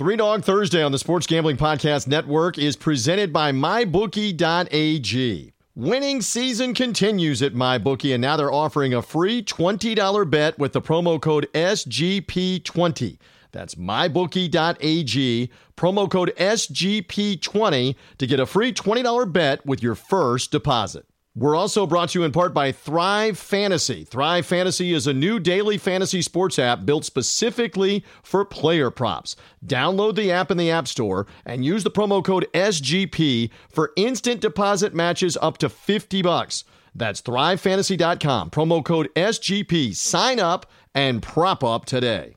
Three Dog Thursday on the Sports Gambling Podcast Network is presented by MyBookie.ag. Winning season continues at MyBookie, and now they're offering a free $20 bet with the promo code SGP20. That's mybookie.ag, promo code SGP20 to get a free $20 bet with your first deposit. We're also brought to you in part by Thrive Fantasy. Thrive Fantasy is a new daily fantasy sports app built specifically for player props. Download the app in the App Store and use the promo code SGP for instant deposit matches up to 50 bucks. That's thrivefantasy.com, promo code SGP. Sign up and prop up today.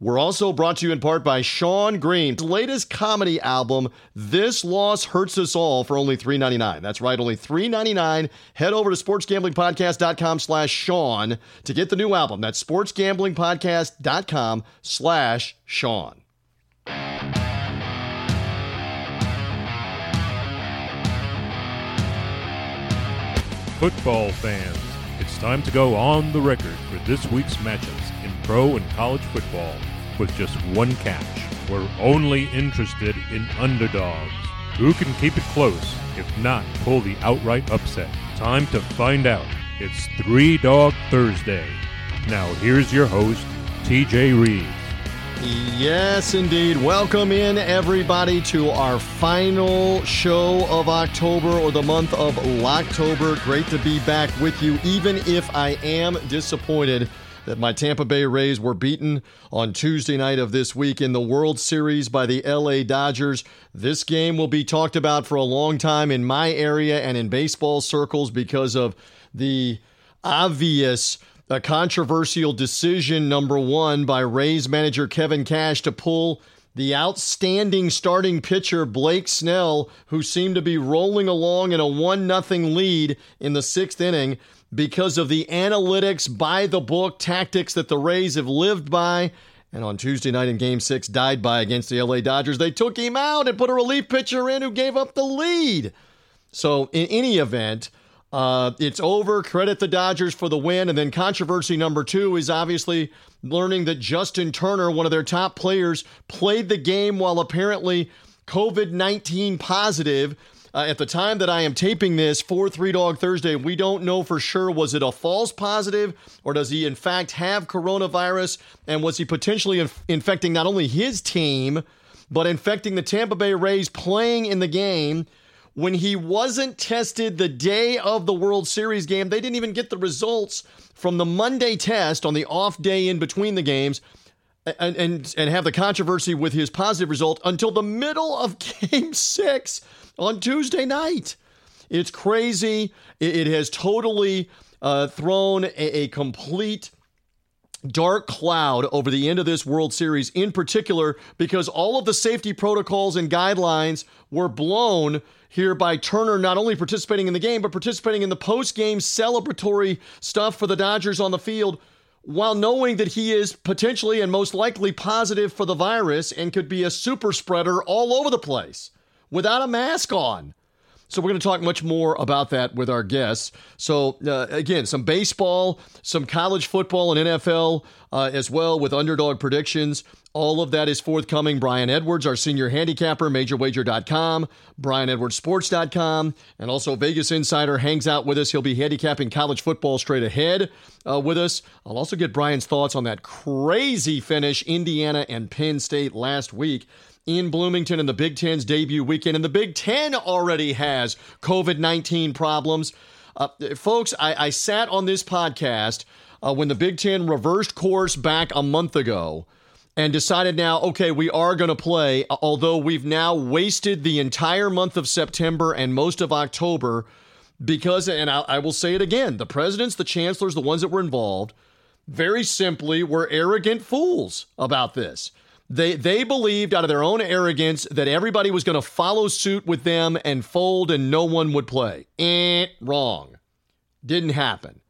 We're also brought to you in part by Sean Green's latest comedy album, This Loss Hurts Us All, for only $3.99. That's right, only $3.99. Head over to sportsgamblingpodcast.com slash Sean to get the new album. That's sportsgamblingpodcast.com slash Sean. Football fans, it's time to go on the record for this week's matchups in pro and college football with just one catch. We're only interested in underdogs. Who can keep it close, if not pull the outright upset? Time to find out. It's Three Dog Thursday. Now, here's your host, TJ Reed. Yes, indeed. Welcome in, everybody, to our final show of October or the month of October. Great to be back with you, even if I am disappointed that my Tampa Bay Rays were beaten on Tuesday night of this week in the World Series by the LA Dodgers. This game will be talked about for a long time in my area and in baseball circles because of the obvious a controversial decision number one by Rays manager Kevin Cash to pull the outstanding starting pitcher Blake Snell, who seemed to be rolling along in a 1 0 lead in the sixth inning because of the analytics, by the book tactics that the Rays have lived by. And on Tuesday night in game six, died by against the LA Dodgers. They took him out and put a relief pitcher in who gave up the lead. So, in any event, uh, it's over. Credit the Dodgers for the win. And then controversy number two is obviously learning that Justin Turner, one of their top players, played the game while apparently COVID 19 positive. Uh, at the time that I am taping this for Three Dog Thursday, we don't know for sure was it a false positive or does he in fact have coronavirus? And was he potentially inf- infecting not only his team, but infecting the Tampa Bay Rays playing in the game? When he wasn't tested the day of the World Series game. They didn't even get the results from the Monday test on the off day in between the games and, and, and have the controversy with his positive result until the middle of game six on Tuesday night. It's crazy. It, it has totally uh, thrown a, a complete dark cloud over the end of this World Series, in particular, because all of the safety protocols and guidelines were blown here by Turner not only participating in the game, but participating in the post game celebratory stuff for the Dodgers on the field while knowing that he is potentially and most likely positive for the virus and could be a super spreader all over the place without a mask on. So we're going to talk much more about that with our guests. So uh, again, some baseball, some college football and NFL uh, as well with underdog predictions. All of that is forthcoming. Brian Edwards, our senior handicapper, majorwager.com, brianedwardsports.com, and also Vegas Insider hangs out with us. He'll be handicapping college football straight ahead uh, with us. I'll also get Brian's thoughts on that crazy finish, Indiana and Penn State last week in Bloomington in the Big Ten's debut weekend. And the Big Ten already has COVID 19 problems. Uh, folks, I, I, sat on this podcast uh, when the Big Ten reversed course back a month ago and decided now, okay, we are going to play, although we've now wasted the entire month of September and most of October because, and I, I will say it again, the presidents, the chancellors, the ones that were involved, very simply were arrogant fools about this. They they believed out of their own arrogance that everybody was going to follow suit with them and fold and no one would play. Eh, wrong. Didn't happen.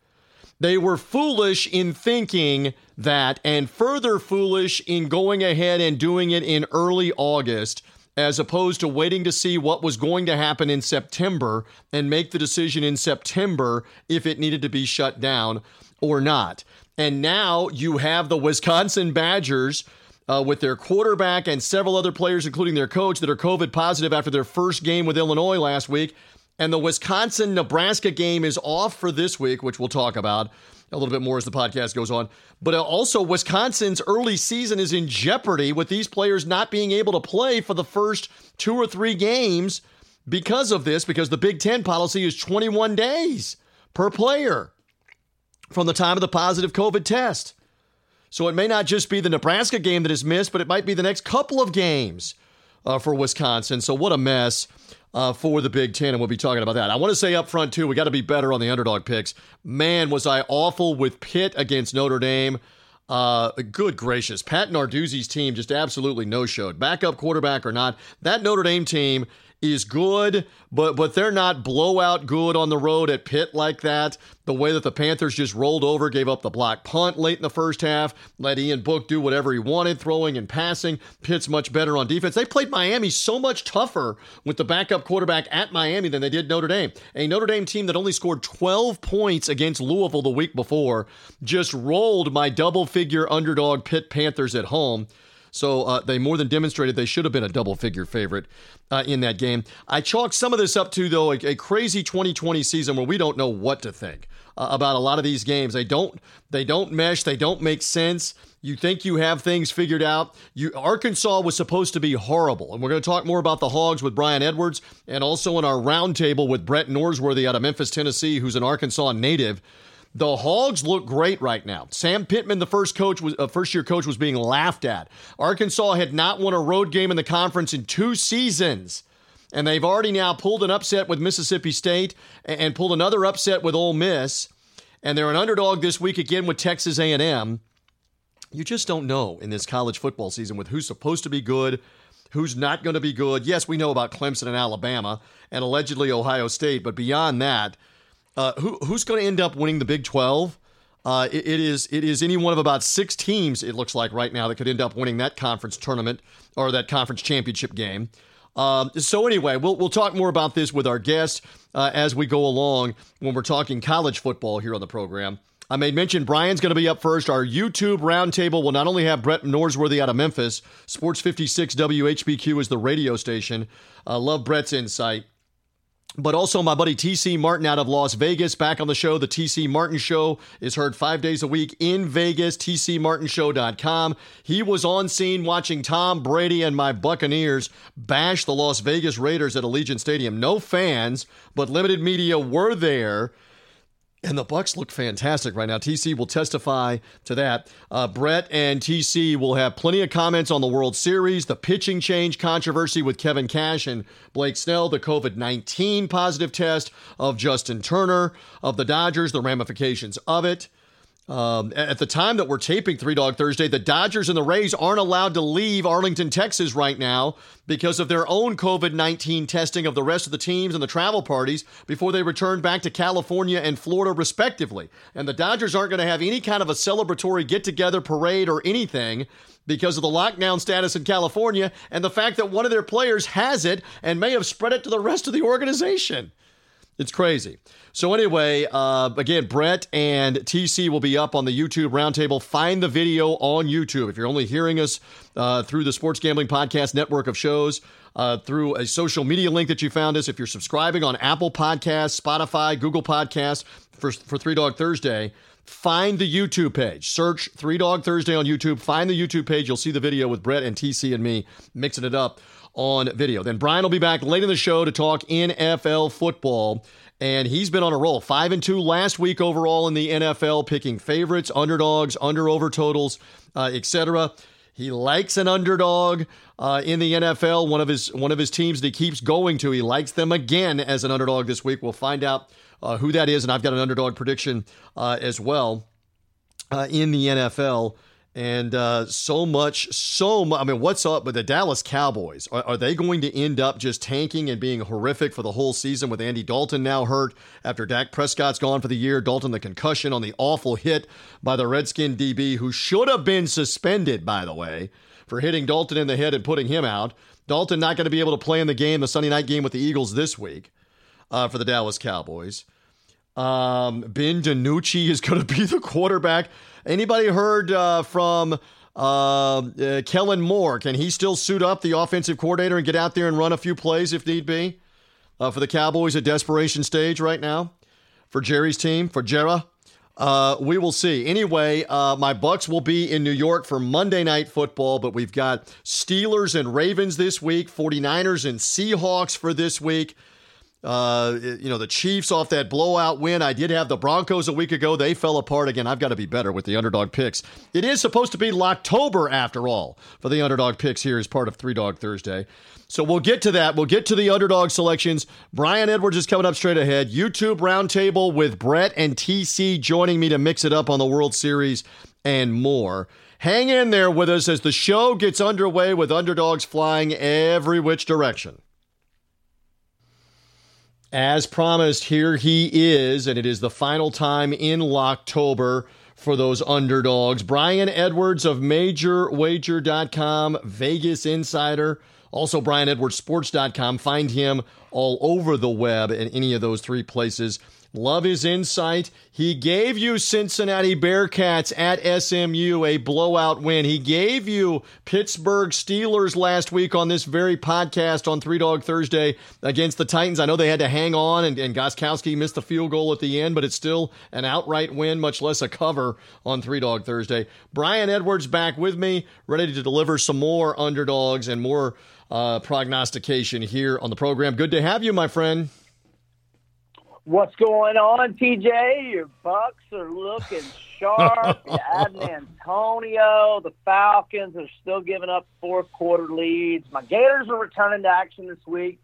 They were foolish in thinking that, and further foolish in going ahead and doing it in early August, as opposed to waiting to see what was going to happen in September and make the decision in September if it needed to be shut down or not. And now you have the Wisconsin Badgers. Uh, with their quarterback and several other players, including their coach, that are COVID positive after their first game with Illinois last week. And the Wisconsin Nebraska game is off for this week, which we'll talk about a little bit more as the podcast goes on. But also, Wisconsin's early season is in jeopardy with these players not being able to play for the first two or three games because of this, because the Big Ten policy is 21 days per player from the time of the positive COVID test. So it may not just be the Nebraska game that is missed, but it might be the next couple of games uh, for Wisconsin. So what a mess uh, for the Big Ten, and we'll be talking about that. I want to say up front, too, we got to be better on the underdog picks. Man, was I awful with Pitt against Notre Dame. Uh, good gracious. Pat Narduzzi's team just absolutely no showed. Backup quarterback or not, that Notre Dame team is good, but but they're not blowout good on the road at Pitt like that. The way that the Panthers just rolled over, gave up the block punt late in the first half, let Ian Book do whatever he wanted, throwing and passing. Pitt's much better on defense. They played Miami so much tougher with the backup quarterback at Miami than they did Notre Dame. A Notre Dame team that only scored 12 points against Louisville the week before just rolled my double figure underdog Pitt Panthers at home. So uh, they more than demonstrated they should have been a double figure favorite uh, in that game. I chalk some of this up to, though, a, a crazy 2020 season where we don't know what to think uh, about a lot of these games. They don't they don't mesh. They don't make sense. You think you have things figured out. You Arkansas was supposed to be horrible, and we're going to talk more about the Hogs with Brian Edwards, and also in our roundtable with Brett Norsworthy out of Memphis, Tennessee, who's an Arkansas native. The Hogs look great right now. Sam Pittman, the first coach, was uh, first year coach, was being laughed at. Arkansas had not won a road game in the conference in two seasons, and they've already now pulled an upset with Mississippi State and, and pulled another upset with Ole Miss, and they're an underdog this week again with Texas A&M. You just don't know in this college football season with who's supposed to be good, who's not going to be good. Yes, we know about Clemson and Alabama and allegedly Ohio State, but beyond that uh, who, who's going to end up winning the Big 12? Uh, it, it is it is any one of about six teams. It looks like right now that could end up winning that conference tournament or that conference championship game. Um, so anyway, we'll we'll talk more about this with our guests uh, as we go along when we're talking college football here on the program. I made mention Brian's going to be up first. Our YouTube roundtable will not only have Brett Norsworthy out of Memphis, Sports 56 WHBQ is the radio station. Uh, love Brett's insight but also my buddy TC Martin out of Las Vegas back on the show. The TC Martin Show is heard five days a week in Vegas, tcmartinshow.com. He was on scene watching Tom Brady and my Buccaneers bash the Las Vegas Raiders at Allegiant Stadium. No fans, but limited media were there and the Bucks look fantastic right now. TC will testify to that. Uh, Brett and TC will have plenty of comments on the World Series, the pitching change controversy with Kevin Cash and Blake Snell, the COVID 19 positive test of Justin Turner, of the Dodgers, the ramifications of it. Um, at the time that we're taping Three Dog Thursday, the Dodgers and the Rays aren't allowed to leave Arlington, Texas right now because of their own COVID 19 testing of the rest of the teams and the travel parties before they return back to California and Florida, respectively. And the Dodgers aren't going to have any kind of a celebratory get together parade or anything because of the lockdown status in California and the fact that one of their players has it and may have spread it to the rest of the organization. It's crazy. So anyway, uh, again, Brett and TC will be up on the YouTube roundtable. Find the video on YouTube if you're only hearing us uh, through the Sports Gambling Podcast network of shows. Uh, through a social media link that you found us. If you're subscribing on Apple Podcasts, Spotify, Google Podcasts for, for Three Dog Thursday, find the YouTube page. Search Three Dog Thursday on YouTube. Find the YouTube page. You'll see the video with Brett and TC and me mixing it up on video. Then Brian will be back late in the show to talk NFL football. And he's been on a roll. Five and two last week overall in the NFL, picking favorites, underdogs, under over totals, uh, etc. He likes an underdog uh, in the NFL. One of his one of his teams that he keeps going to. He likes them again as an underdog this week. We'll find out uh, who that is, and I've got an underdog prediction uh, as well uh, in the NFL And uh, so much, so much. I mean, what's up with the Dallas Cowboys? Are, are, they going to end up just tanking and being horrific for the whole season with Andy Dalton now hurt after Dak Prescott's gone for the year? Dalton, the concussion on the awful hit by the Redskin DB, who should have been suspended, by the way, for hitting Dalton in the head and putting him out. Dalton not going to be able to play in the game, the Sunday night game with the Eagles this week uh, for the Dallas Cowboys. Um, ben DiNucci is going to be the quarterback. Anybody heard uh, from uh, uh, Kellen Moore? Can he still suit up the offensive coordinator and get out there and run a few plays if need be uh, for the Cowboys at desperation stage right now for Jerry's team for Jera? Uh, we will see. Anyway, uh, my Bucks will be in New York for Monday Night Football, but we've got Steelers and Ravens this week, 49ers and Seahawks for this week. Uh, you know, the Chiefs off that blowout win. I did have the Broncos a week ago. They fell apart again. I've got to be better with the underdog picks. It is supposed to be October after all for the underdog picks here as part of Three Dog Thursday. So we'll get to that. We'll get to the underdog selections. Brian Edwards is coming up straight ahead. YouTube roundtable with Brett and TC joining me to mix it up on the World Series and more. Hang in there with us as the show gets underway with underdogs flying every which direction. As promised, here he is, and it is the final time in Locktober for those underdogs. Brian Edwards of MajorWager.com, Vegas Insider, also BrianEdwardsSports.com. Find him all over the web in any of those three places. Love his insight. He gave you Cincinnati Bearcats at SMU a blowout win. He gave you Pittsburgh Steelers last week on this very podcast on Three Dog Thursday against the Titans. I know they had to hang on and, and Gostkowski missed the field goal at the end, but it's still an outright win, much less a cover on Three Dog Thursday. Brian Edwards back with me, ready to deliver some more underdogs and more uh, prognostication here on the program. Good to have you, my friend. What's going on, TJ? Your Bucks are looking sharp. You're Antonio. The Falcons are still giving up fourth quarter leads. My Gators are returning to action this week.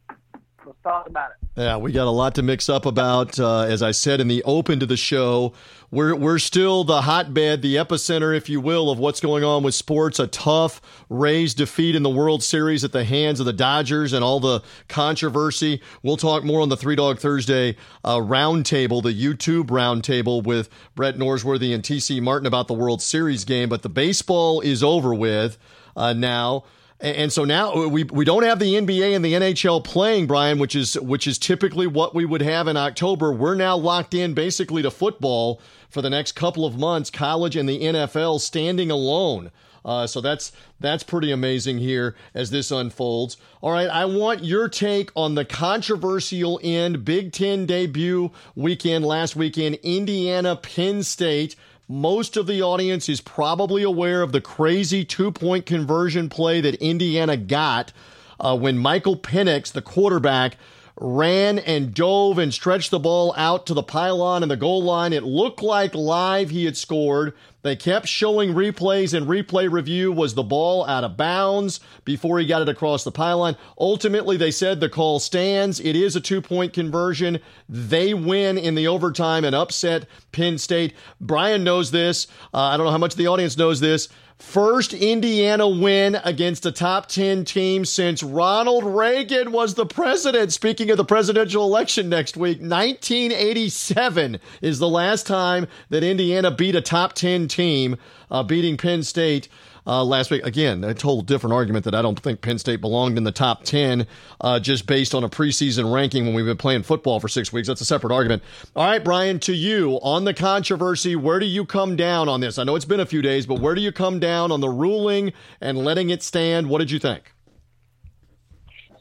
Let's talk about it. Yeah, we got a lot to mix up about. Uh, as I said in the open to the show, we're we're still the hotbed, the epicenter, if you will, of what's going on with sports. A tough Rays defeat in the World Series at the hands of the Dodgers and all the controversy. We'll talk more on the Three Dog Thursday uh, roundtable, the YouTube roundtable with Brett Norsworthy and TC Martin about the World Series game. But the baseball is over with uh, now. And so now we we don't have the NBA and the NHL playing, Brian, which is which is typically what we would have in October. We're now locked in basically to football for the next couple of months, college and the NFL standing alone. Uh, so that's that's pretty amazing here as this unfolds. All right, I want your take on the controversial end Big Ten debut weekend last weekend, Indiana Penn State. Most of the audience is probably aware of the crazy two point conversion play that Indiana got uh, when Michael Penix, the quarterback, ran and dove and stretched the ball out to the pylon and the goal line. It looked like live he had scored. They kept showing replays, and replay review was the ball out of bounds before he got it across the pylon. Ultimately, they said the call stands. It is a two point conversion. They win in the overtime and upset Penn State. Brian knows this. Uh, I don't know how much the audience knows this. First Indiana win against a top 10 team since Ronald Reagan was the president. Speaking of the presidential election next week, 1987 is the last time that Indiana beat a top 10 team, uh, beating Penn State uh, last week. Again, a total different argument that I don't think Penn State belonged in the top 10 uh, just based on a preseason ranking when we've been playing football for six weeks. That's a separate argument. All right, Brian, to you on the controversy, where do you come down on this? I know it's been a few days, but where do you come down on the ruling and letting it stand? What did you think?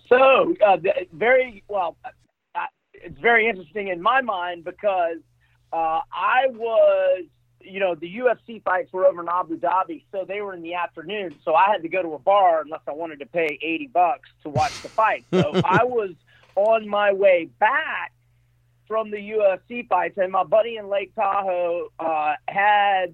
So, uh, very well, uh, it's very interesting in my mind because uh, I was you know, the UFC fights were over in Abu Dhabi, so they were in the afternoon. So I had to go to a bar unless I wanted to pay 80 bucks to watch the fight. So I was on my way back from the UFC fights, and my buddy in Lake Tahoe uh, had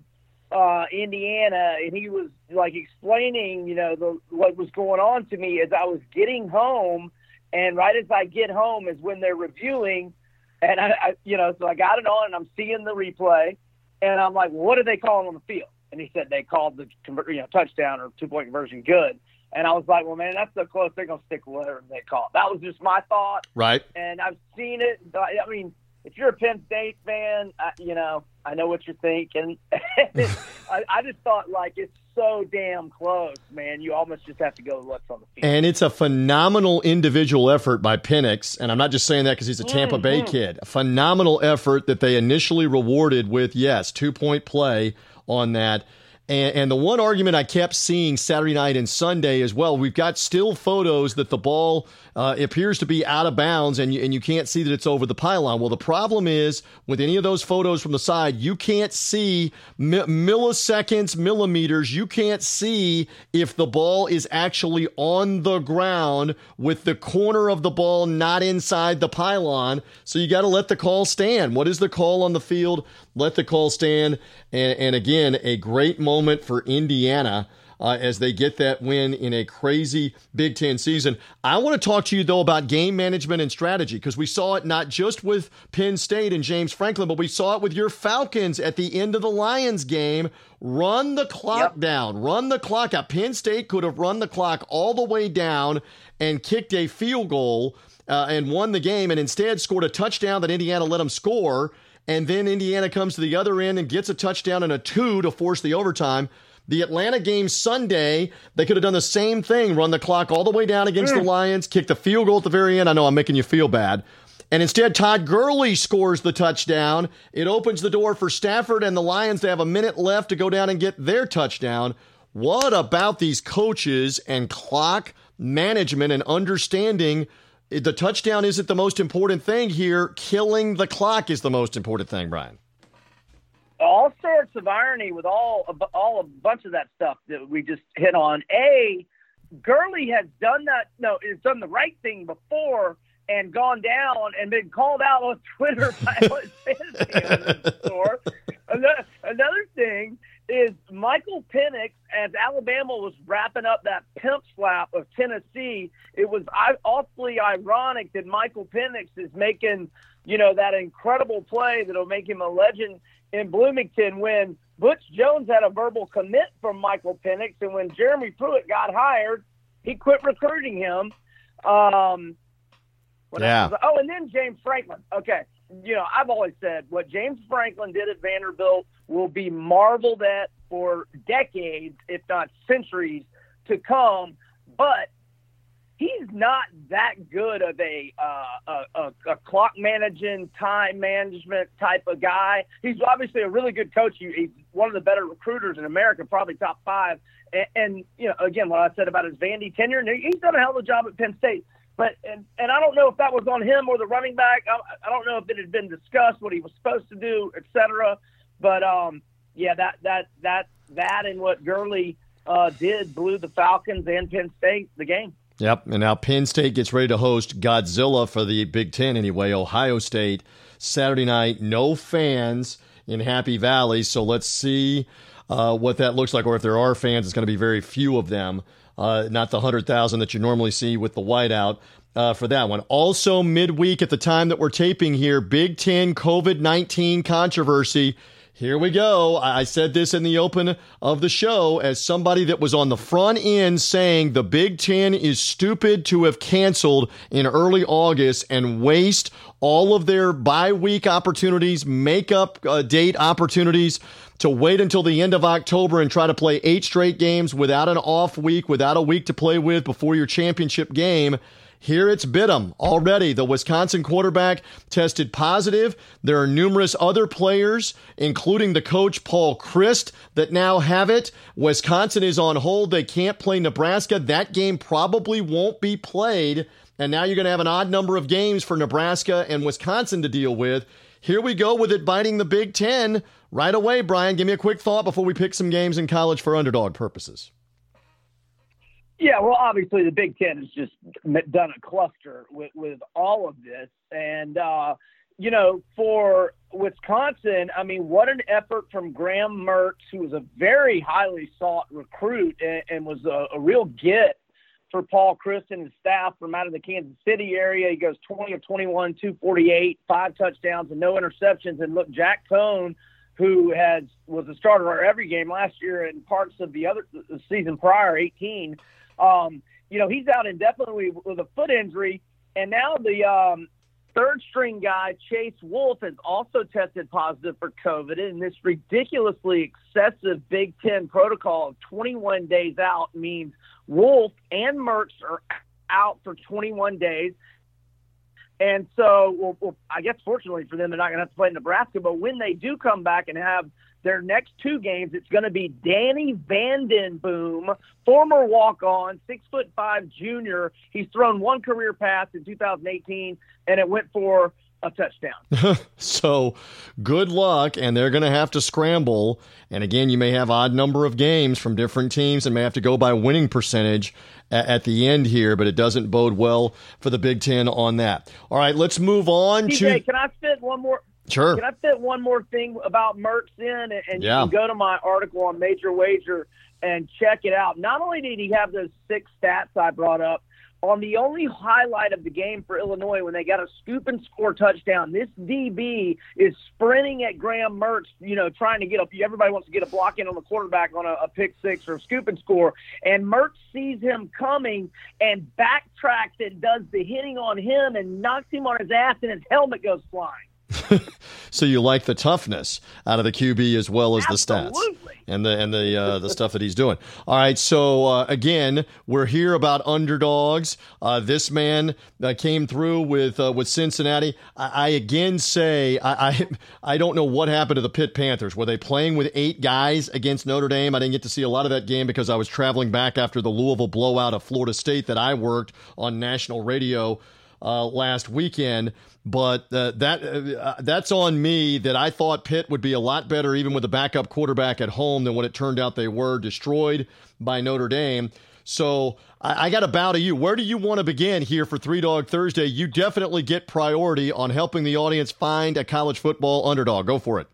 uh, Indiana, and he was like explaining, you know, the, what was going on to me as I was getting home. And right as I get home is when they're reviewing, and I, I you know, so I got it on, and I'm seeing the replay and I'm like, what are they calling on the field? and he said they called the you know touchdown or two point conversion good. And I was like, well, man, that's so close. They're gonna stick with whatever they call it. That was just my thought. Right. And I've seen it. I mean, if you're a Penn State fan, I, you know, I know what you're thinking. I, I just thought like it's so damn close, man. You almost just have to go with what's on the field. And it's a phenomenal individual effort by Penix. And I'm not just saying that because he's a Tampa mm-hmm. Bay kid. A phenomenal effort that they initially rewarded with, yes, two point play on that. And, and, the one argument I kept seeing Saturday night and Sunday as well, we've got still photos that the ball uh, appears to be out of bounds and you, and you can't see that it's over the pylon. Well, the problem is with any of those photos from the side, you can't see mi- milliseconds, millimeters. You can't see if the ball is actually on the ground with the corner of the ball not inside the pylon. So you got to let the call stand. What is the call on the field? Let the call stand. And, and again, a great moment for Indiana uh, as they get that win in a crazy Big Ten season. I want to talk to you, though, about game management and strategy because we saw it not just with Penn State and James Franklin, but we saw it with your Falcons at the end of the Lions game. Run the clock yep. down, run the clock out. Penn State could have run the clock all the way down and kicked a field goal uh, and won the game, and instead scored a touchdown that Indiana let them score. And then Indiana comes to the other end and gets a touchdown and a two to force the overtime. The Atlanta game Sunday, they could have done the same thing, run the clock all the way down against mm. the Lions, kick the field goal at the very end. I know I'm making you feel bad. And instead, Todd Gurley scores the touchdown. It opens the door for Stafford and the Lions to have a minute left to go down and get their touchdown. What about these coaches and clock management and understanding? The touchdown isn't the most important thing here. Killing the clock is the most important thing, Brian all sorts of irony with all all a bunch of that stuff that we just hit on. A, Gurley has done that. No, has done the right thing before and gone down and been called out on Twitter by fantasy store. Another, another thing is Michael Penix, as Alabama was wrapping up that slap of Tennessee, it was awfully ironic that Michael Penix is making, you know, that incredible play that'll make him a legend in Bloomington when Butch Jones had a verbal commit from Michael Penix, and when Jeremy Pruitt got hired, he quit recruiting him. Um, yeah. Oh, and then James Franklin. Okay. You know, I've always said what James Franklin did at Vanderbilt will be marveled at for decades, if not centuries, to come. But he's not that good of a, uh, a, a, clock managing, time management type of guy. He's obviously a really good coach. He's one of the better recruiters in America, probably top five. And, and you know, again, what I said about his Vandy tenure, he's done a hell of a job at Penn State. But and, and I don't know if that was on him or the running back. I, I don't know if it had been discussed what he was supposed to do, et cetera. But um, yeah, that that that that and what Gurley uh, did blew the Falcons and Penn State the game. Yep. And now Penn State gets ready to host Godzilla for the Big Ten anyway. Ohio State Saturday night. No fans in Happy Valley. So let's see uh, what that looks like, or if there are fans, it's going to be very few of them. Uh, not the 100,000 that you normally see with the whiteout uh, for that one. Also, midweek at the time that we're taping here, Big Ten COVID 19 controversy. Here we go. I said this in the open of the show as somebody that was on the front end saying the Big Ten is stupid to have canceled in early August and waste all of their bye week opportunities, makeup uh, date opportunities to wait until the end of October and try to play eight straight games without an off week, without a week to play with before your championship game. Here it's bit them already. The Wisconsin quarterback tested positive. There are numerous other players, including the coach Paul Chryst, that now have it. Wisconsin is on hold. They can't play Nebraska. That game probably won't be played. And now you're going to have an odd number of games for Nebraska and Wisconsin to deal with. Here we go with it biting the Big Ten right away, Brian. Give me a quick thought before we pick some games in college for underdog purposes. Yeah, well, obviously the Big Ten has just done a cluster with, with all of this, and uh, you know, for Wisconsin, I mean, what an effort from Graham Mertz, who was a very highly sought recruit and, and was a, a real get for Paul Chryst and his staff from out of the Kansas City area. He goes 20 of 21, 248, five touchdowns and no interceptions. And look, Jack Coan who has was a starter every game last year and parts of the other the season prior, 18. Um, you know, he's out indefinitely with a foot injury, and now the um, third string guy, Chase Wolf, has also tested positive for COVID. And this ridiculously excessive Big Ten protocol of 21 days out means Wolf and Mertz are out for 21 days. And so, well, well, I guess fortunately for them, they're not going to have to play Nebraska. But when they do come back and have their next two games, it's going to be Danny Vandenboom, former walk-on, six foot five junior. He's thrown one career pass in 2018, and it went for a touchdown. so good luck, and they're going to have to scramble. And again, you may have odd number of games from different teams and may have to go by winning percentage at the end here, but it doesn't bode well for the Big Ten on that. All right, let's move on to. Can I fit one more? Sure. Can I fit one more thing about Mertz in? And yeah. you can go to my article on Major Wager and check it out. Not only did he have those six stats I brought up, on the only highlight of the game for Illinois when they got a scoop and score touchdown, this DB is sprinting at Graham Mertz, you know, trying to get up. Everybody wants to get a block in on the quarterback on a, a pick six or a scoop and score. And Mertz sees him coming and backtracks and does the hitting on him and knocks him on his ass, and his helmet goes flying. so you like the toughness out of the QB as well as Absolutely. the stats and the and the uh, the stuff that he's doing. All right, so uh, again, we're here about underdogs. Uh, this man uh, came through with uh, with Cincinnati. I, I again say I, I, I don't know what happened to the Pitt Panthers. Were they playing with eight guys against Notre Dame? I didn't get to see a lot of that game because I was traveling back after the Louisville blowout of Florida State that I worked on national radio uh, last weekend. But uh, that uh, that's on me. That I thought Pitt would be a lot better, even with a backup quarterback at home, than what it turned out they were. Destroyed by Notre Dame. So I, I got a bow to you. Where do you want to begin here for Three Dog Thursday? You definitely get priority on helping the audience find a college football underdog. Go for it.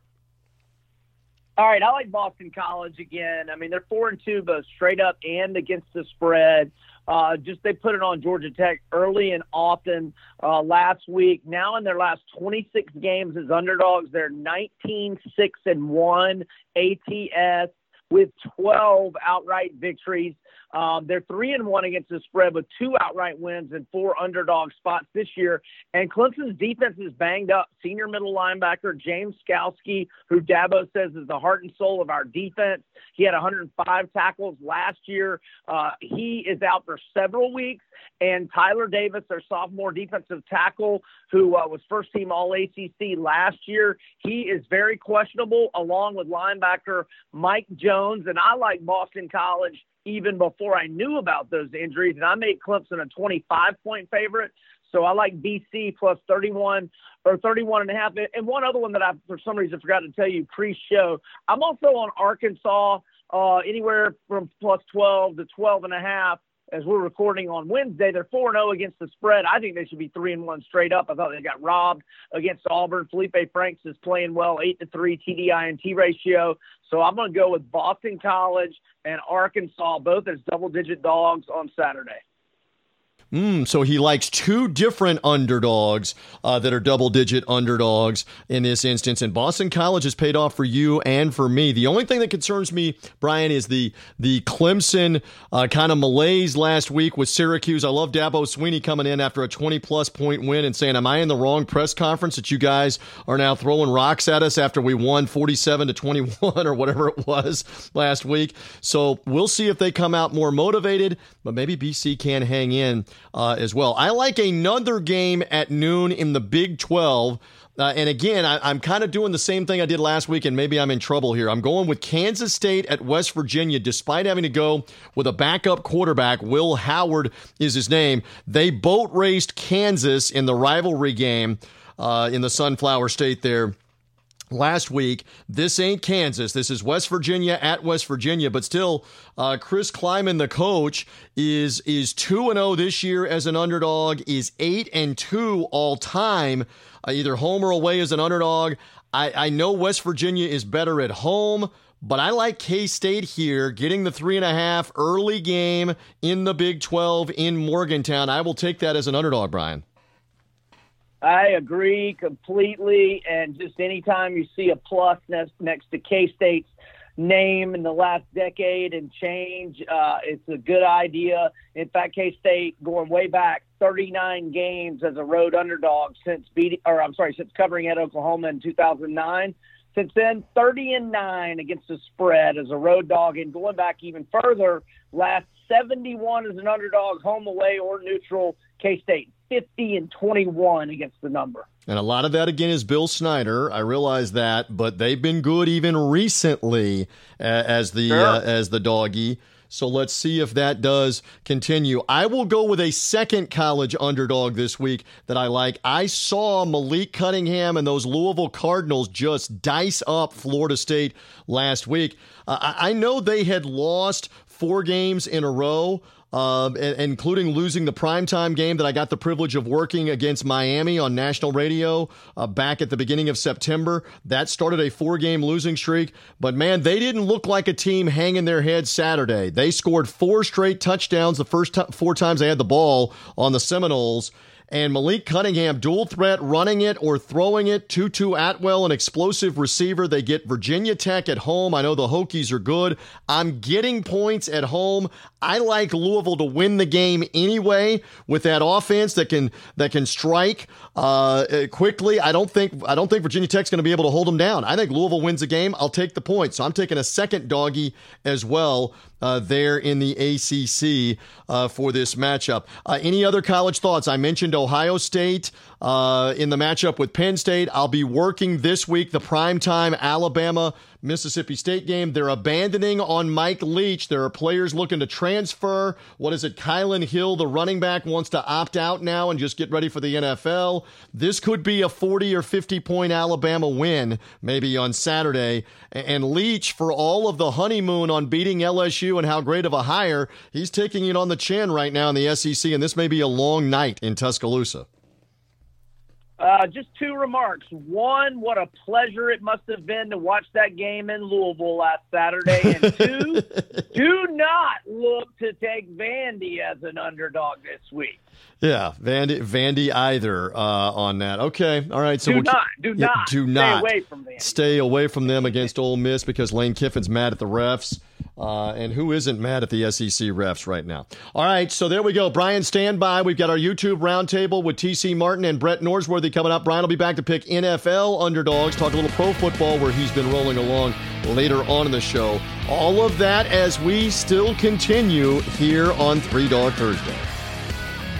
All right, I like Boston College again. I mean, they're four and two, both straight up and against the spread. Uh, just they put it on Georgia Tech early and often uh, last week. Now in their last 26 games as underdogs, they're 19 6 and 1 ATS with 12 outright victories. Um, they're three and one against the spread with two outright wins and four underdog spots this year. And Clemson's defense is banged up. Senior middle linebacker James Skalski, who Dabo says is the heart and soul of our defense. He had 105 tackles last year. Uh, he is out for several weeks. And Tyler Davis, their sophomore defensive tackle, who uh, was first team All ACC last year, he is very questionable, along with linebacker Mike Jones. And I like Boston College even before I knew about those injuries. And I made Clemson a 25 point favorite. So I like BC plus 31 or 31 and a half. And one other one that I, for some reason, forgot to tell you pre show. I'm also on Arkansas uh, anywhere from plus 12 to 12 and a half as we're recording on Wednesday. They're 4 0 against the spread. I think they should be 3 and 1 straight up. I thought they got robbed against Auburn. Feleipe Franks is playing well, 8 to 3 TDI and T ratio. So I'm going to go with Boston College and Arkansas, both as double digit dogs on Saturday. Mm, so he likes two different underdogs uh, that are double digit underdogs in this instance. And Boston College has paid off for you and for me. The only thing that concerns me, Brian, is the the Clemson uh, kind of malaise last week with Syracuse. I love Dabo Swinney coming in after a 20 plus point win and saying, Am I in the wrong press conference that you guys are now throwing rocks at us after we won 47 to 21 or whatever it was last week? So we'll see if they come out more motivated, but maybe BC can hang in uh, as well. I like another game at noon in the Big 12. Uh, and again, I, am kind of doing the same thing I did last week, and maybe I'm in trouble here. I'm going with Kansas State at West Virginia, despite having to go with a backup quarterback. Will Howard is his name. They boat raced Kansas in the rivalry game uh, in the Sunflower State there last week. This ain't Kansas. This is West Virginia at West Virginia, but still, uh, Chris Klieman, the coach, is is two and zero oh this year as an underdog. Is eight and two all time, uh, either home or away as an underdog. I, I know West Virginia is better at home. But I like K State here, getting the three and a half early game in the Big 12 in Morgantown. I will take that as an underdog, Brian. I agree completely. And just anytime you see a plus next, next to K State's name in the last decade and change, uh, it's a good idea. In fact, K State going way back 39 games as a road underdog since beating, or I'm sorry, since covering at Oklahoma in 2009. Since then, 30 and 9 against the spread as a road dog, and going back even further, last 71 as an underdog, home, away, or neutral. K State 50 and 21 against the number. And a lot of that again is Bill Snyder. I realize that, but they've been good even recently uh, as the sure. uh, as the doggy. So let's see if that does continue. I will go with a second college underdog this week that I like. I saw Malik Cunningham and those Louisville Cardinals just dice up Florida State last week. Uh, I know they had lost four games in a row, uh, including losing the primetime game that I got the privilege of working against Miami on national radio uh, back at the beginning of September. That started a four game losing streak. But man, they didn't look like a team hanging their head Saturday. They scored four straight touchdowns the first t- four times they had the ball on the Seminoles and Malik Cunningham dual threat running it or throwing it. Tutu Atwell, an explosive receiver. They get Virginia Tech at home. I know the Hokies are good. I'm getting points at home. I like Louisville to win the game anyway with that offense that can that can strike uh, quickly. I don't think I don't think Virginia Tech's going to be able to hold them down. I think Louisville wins the game. I'll take the point. So I'm taking a second doggy as well uh, there in the ACC uh, for this matchup. Uh, any other college thoughts? I mentioned Ohio State uh, in the matchup with Penn State. I'll be working this week the primetime Alabama Mississippi State game. They're abandoning on Mike Leach. There are players looking to transfer. What is it? Kylan Hill, the running back, wants to opt out now and just get ready for the NFL. This could be a 40 or 50 point Alabama win, maybe on Saturday. And Leach, for all of the honeymoon on beating LSU and how great of a hire, he's taking it on the chin right now in the SEC, and this may be a long night in Tuscaloosa. Uh, just two remarks. One, what a pleasure it must have been to watch that game in Louisville last Saturday. And two, do not look to take Vandy as an underdog this week. Yeah, Vandy, Vandy either uh, on that. Okay, all right. So do we'll not, do yeah, not, do not stay away from them. Stay away from them against Ole Miss because Lane Kiffin's mad at the refs. Uh, and who isn't mad at the SEC refs right now? All right, so there we go. Brian, stand by. We've got our YouTube roundtable with TC Martin and Brett Norsworthy coming up. Brian will be back to pick NFL underdogs, talk a little pro football where he's been rolling along later on in the show. All of that as we still continue here on Three Dog Thursday.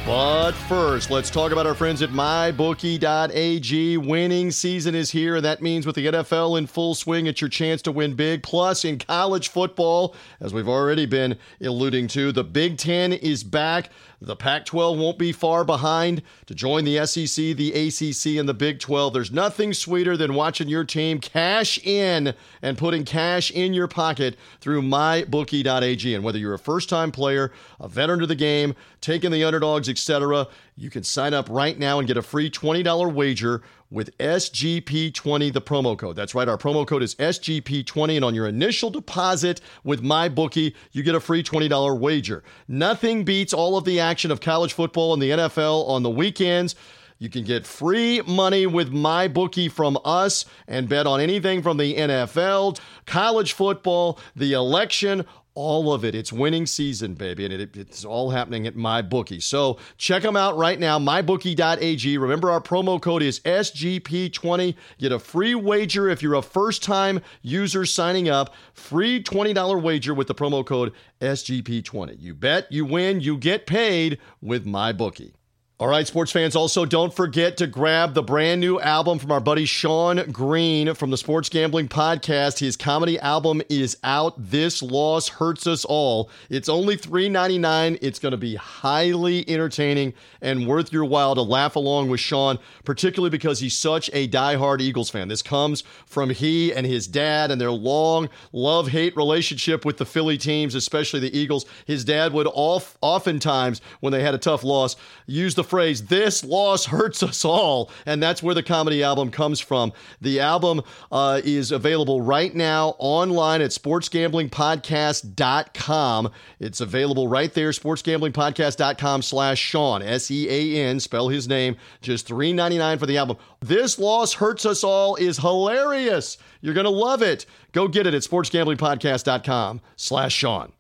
But first, let's talk about our friends at mybookie.ag. Winning season is here, and that means with the NFL in full swing, it's your chance to win big. Plus, in college football, as we've already been alluding to, the Big Ten is back. The Pac 12 won't be far behind to join the SEC, the ACC, and the Big 12. There's nothing sweeter than watching your team cash in and putting cash in your pocket through mybookie.ag. And whether you're a first time player, a veteran to the game, taking the underdogs, etc., you can sign up right now and get a free $20 wager with SGP20, the promo code. That's right, our promo code is SGP20, and on your initial deposit with MyBookie, you get a free $20 wager. Nothing beats all of the action of college football and the NFL on the weekends. You can get free money with MyBookie from us and bet on anything from the NFL, college football, the election, all of it. It's winning season, baby, and it, it's all happening at MyBookie. So check them out right now, mybookie.ag. Remember, our promo code is SGP20. Get a free wager if you're a first time user signing up. Free $20 wager with the promo code SGP20. You bet, you win, you get paid with MyBookie. All right, sports fans, also don't forget to grab the brand new album from our buddy Sean Green from the Sports Gambling Podcast. His comedy album is out. This loss hurts us all. It's only $3.99. It's going to be highly entertaining and worth your while to laugh along with Sean, particularly because he's such a diehard Eagles fan. This comes from he and his dad and their long love hate relationship with the Philly teams, especially the Eagles. His dad would oftentimes, when they had a tough loss, use the phrase, This Loss Hurts Us All. And that's where the comedy album comes from. The album uh, is available right now online at sportsgamblingpodcast.com. It's available right there, sportsgamblingpodcast.com slash Sean, S E A N, spell his name, just three ninety nine for the album. This Loss Hurts Us All is hilarious. You're going to love it. Go get it at sportsgamblingpodcast.com slash Sean.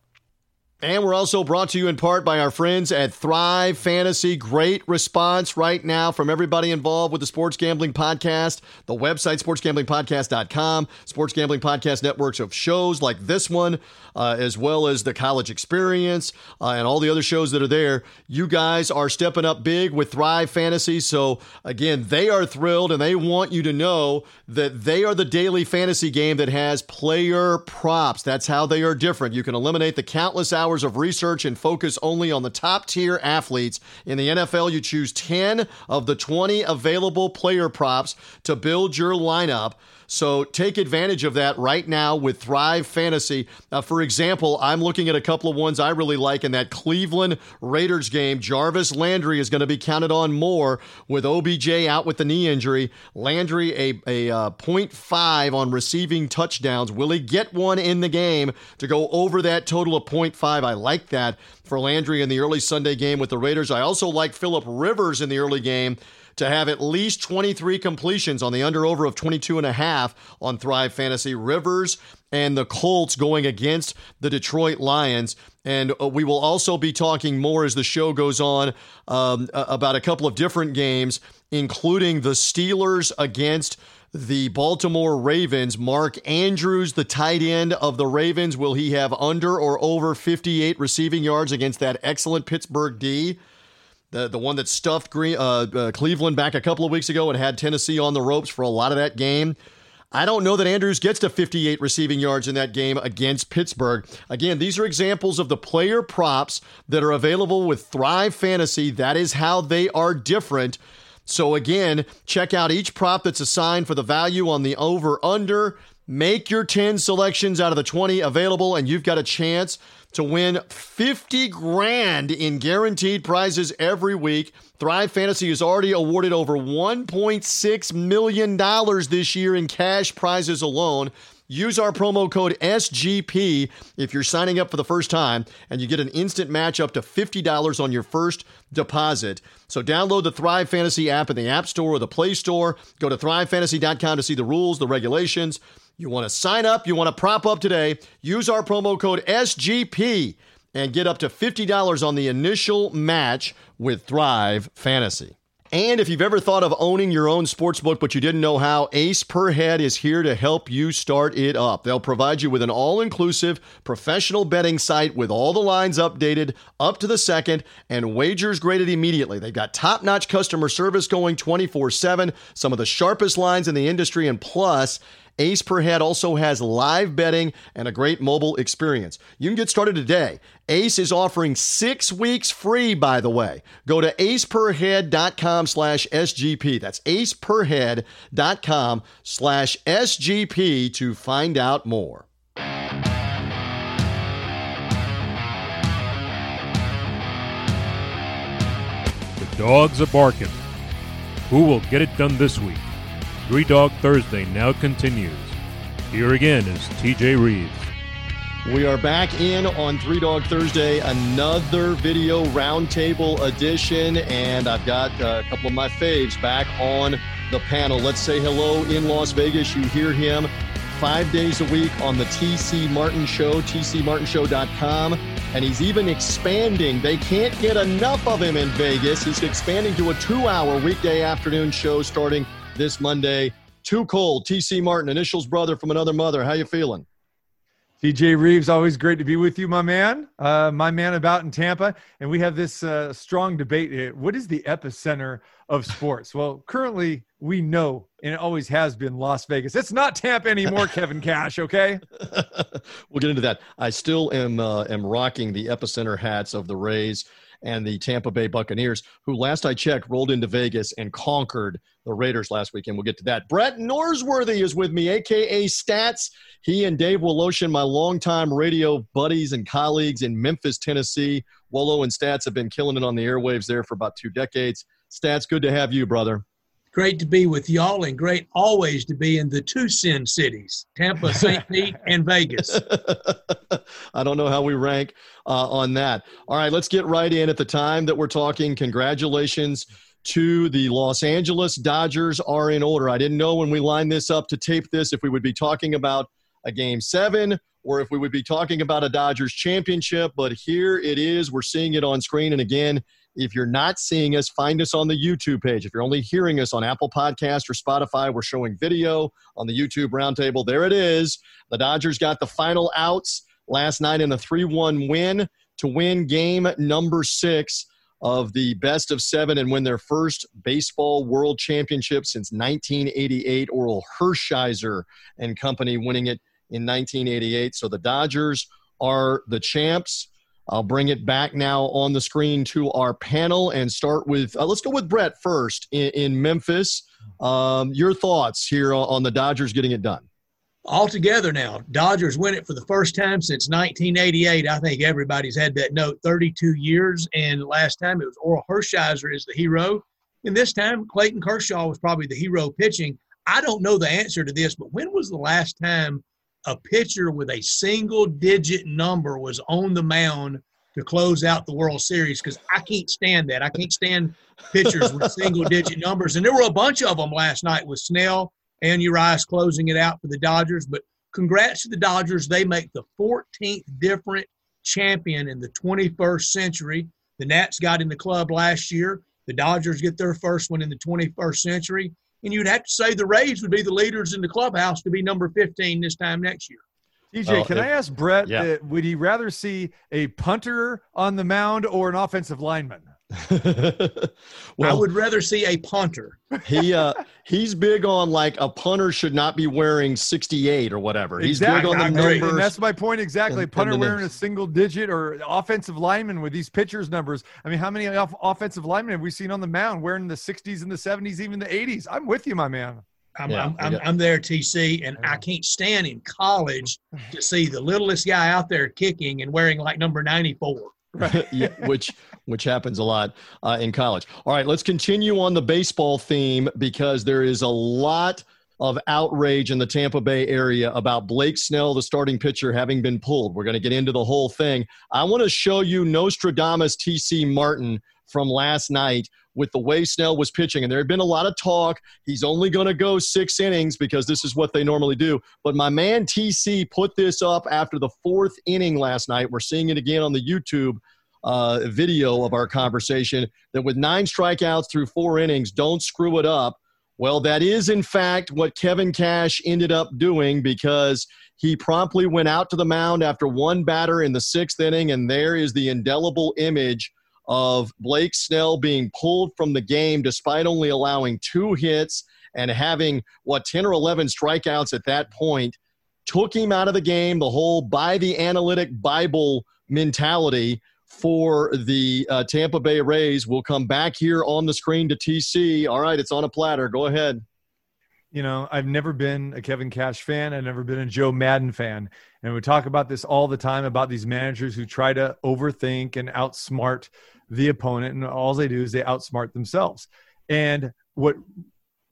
And we're also brought to you in part by our friends at Thrive Fantasy. Great response right now from everybody involved with the Sports Gambling Podcast. The website, sportsgamblingpodcast.com, Sports Gambling Podcast networks of shows like this one, uh, as well as the College Experience uh, and all the other shows that are there. You guys are stepping up big with Thrive Fantasy. So, again, they are thrilled and they want you to know that they are the daily fantasy game that has player props. That's how they are different. You can eliminate the countless hours hours of research and focus only on the top tier athletes. In the NFL, you choose 10 of the 20 available player props to build your lineup. So take advantage of that right now with Thrive Fantasy. Uh, for example, I'm looking at a couple of ones I really like in that Cleveland Raiders game. Jarvis Landry is going to be counted on more with OBJ out with the knee injury. Landry, a, a uh, 0.5 on receiving touchdowns. Will he get one in the game to go over that total of 0.5? I like that for Landry in the early Sunday game with the Raiders. I also like Philip Rivers in the early game to have at least 23 completions on the under over of 22 and a half on Thrive Fantasy. Rivers and the Colts going against the Detroit Lions. And uh, we will also be talking more as the show goes on um, about a couple of different games, including the Steelers against the Baltimore Ravens. Mark Andrews, the tight end of the Ravens, will he have under or over 58 receiving yards against that excellent Pittsburgh D? The the one that stuffed Green, uh, uh, Cleveland back a couple of weeks ago and had Tennessee on the ropes for a lot of that game. I don't know that Andrews gets to 58 receiving yards in that game against Pittsburgh. Again, these are examples of the player props that are available with Thrive Fantasy. That is how they are different. So, again, check out each prop that's assigned for the value on the over under. Make your 10 selections out of the 20 available, and you've got a chance to win 50 grand in guaranteed prizes every week. Thrive Fantasy has already awarded over $1.6 million this year in cash prizes alone. Use our promo code SGP if you're signing up for the first time, and you get an instant match up to $50 on your first deposit. So download the Thrive Fantasy app in the App Store or the Play Store. Go to thrivefantasy.com to see the rules, the regulations. You want to sign up, you want to prop up today, use our promo code SGP and get up to $50 on the initial match with Thrive Fantasy. And if you've ever thought of owning your own sports book but you didn't know how, Ace Per Head is here to help you start it up. They'll provide you with an all inclusive professional betting site with all the lines updated up to the second and wagers graded immediately. They've got top notch customer service going 24 7, some of the sharpest lines in the industry, and plus, Ace Per Head also has live betting and a great mobile experience. You can get started today. Ace is offering six weeks free, by the way. Go to aceperhead.com slash SGP. That's aceperhead.com slash SGP to find out more. The dogs are barking. Who will get it done this week? Three Dog Thursday now continues. Here again is TJ Reeves. We are back in on Three Dog Thursday, another video roundtable edition, and I've got uh, a couple of my faves back on the panel. Let's say hello in Las Vegas. You hear him five days a week on the TC Martin Show, tcmartinshow.com. And he's even expanding. They can't get enough of him in Vegas. He's expanding to a two hour weekday afternoon show starting this Monday. Too cold. TC Martin, initials brother from another mother. How you feeling? TJ Reeves, always great to be with you, my man. Uh, my man about in Tampa. And we have this uh, strong debate here. What is the epicenter of sports? Well, currently we know, and it always has been Las Vegas. It's not Tampa anymore, Kevin Cash, okay? we'll get into that. I still am, uh, am rocking the epicenter hats of the Rays and the Tampa Bay Buccaneers, who last I checked rolled into Vegas and conquered the Raiders last weekend. We'll get to that. Brett Norsworthy is with me, aka Stats. He and Dave Woloshin, my longtime radio buddies and colleagues in Memphis, Tennessee. Wolo and Stats have been killing it on the airwaves there for about two decades. Stats, good to have you, brother. Great to be with y'all, and great always to be in the two sin cities Tampa, St. Pete, and Vegas. I don't know how we rank uh, on that. All right, let's get right in at the time that we're talking. Congratulations to the Los Angeles Dodgers are in order. I didn't know when we lined this up to tape this if we would be talking about a game seven or if we would be talking about a Dodgers championship, but here it is. We're seeing it on screen. And again, if you're not seeing us, find us on the YouTube page. If you're only hearing us on Apple Podcast or Spotify, we're showing video on the YouTube roundtable. There it is. The Dodgers got the final outs last night in a 3 1 win to win game number six of the best of seven and win their first baseball world championship since 1988. Orel Hershiser and company winning it in 1988. So the Dodgers are the champs. I'll bring it back now on the screen to our panel and start with uh, let's go with Brett first in, in Memphis. Um, your thoughts here on the Dodgers getting it done? All together now, Dodgers win it for the first time since 1988. I think everybody's had that note 32 years, and last time it was Orel Hershiser as the hero. And this time, Clayton Kershaw was probably the hero pitching. I don't know the answer to this, but when was the last time a pitcher with a single digit number was on the mound to close out the World Series because I can't stand that. I can't stand pitchers with single digit numbers. And there were a bunch of them last night with Snell and Urias closing it out for the Dodgers. But congrats to the Dodgers. They make the 14th different champion in the 21st century. The Nats got in the club last year. The Dodgers get their first one in the 21st century and you'd have to say the Rays would be the leaders in the clubhouse to be number 15 this time next year. TJ, can if, I ask Brett, yeah. uh, would he rather see a punter on the mound or an offensive lineman? well, I would rather see a punter. he uh, he's big on like a punter should not be wearing 68 or whatever. He's exactly. big on the numbers. And that's my point exactly. And, punter and wearing a single digit or offensive lineman with these pitchers numbers. I mean, how many off- offensive linemen have we seen on the mound wearing the 60s and the 70s, even the 80s? I'm with you, my man. I'm, yeah, I'm, I'm, I'm, there, TC, and I can't stand in college to see the littlest guy out there kicking and wearing like number 94. Right. yeah, which which happens a lot uh, in college. All right, let's continue on the baseball theme because there is a lot of outrage in the Tampa Bay area about Blake Snell, the starting pitcher, having been pulled. We're going to get into the whole thing. I want to show you Nostradamus TC Martin from last night with the way Snell was pitching. And there had been a lot of talk. He's only going to go six innings because this is what they normally do. But my man TC put this up after the fourth inning last night. We're seeing it again on the YouTube uh, video of our conversation that with nine strikeouts through four innings, don't screw it up. Well, that is in fact what Kevin Cash ended up doing because he promptly went out to the mound after one batter in the sixth inning, and there is the indelible image of Blake Snell being pulled from the game despite only allowing two hits and having what 10 or 11 strikeouts at that point took him out of the game the whole by the analytic bible mentality for the uh, Tampa Bay Rays. We'll come back here on the screen to TC. All right, it's on a platter. Go ahead. You know, I've never been a Kevin Cash fan. I've never been a Joe Maddon fan. And we talk about this all the time about these managers who try to overthink and outsmart the opponent. And all they do is they outsmart themselves. And what,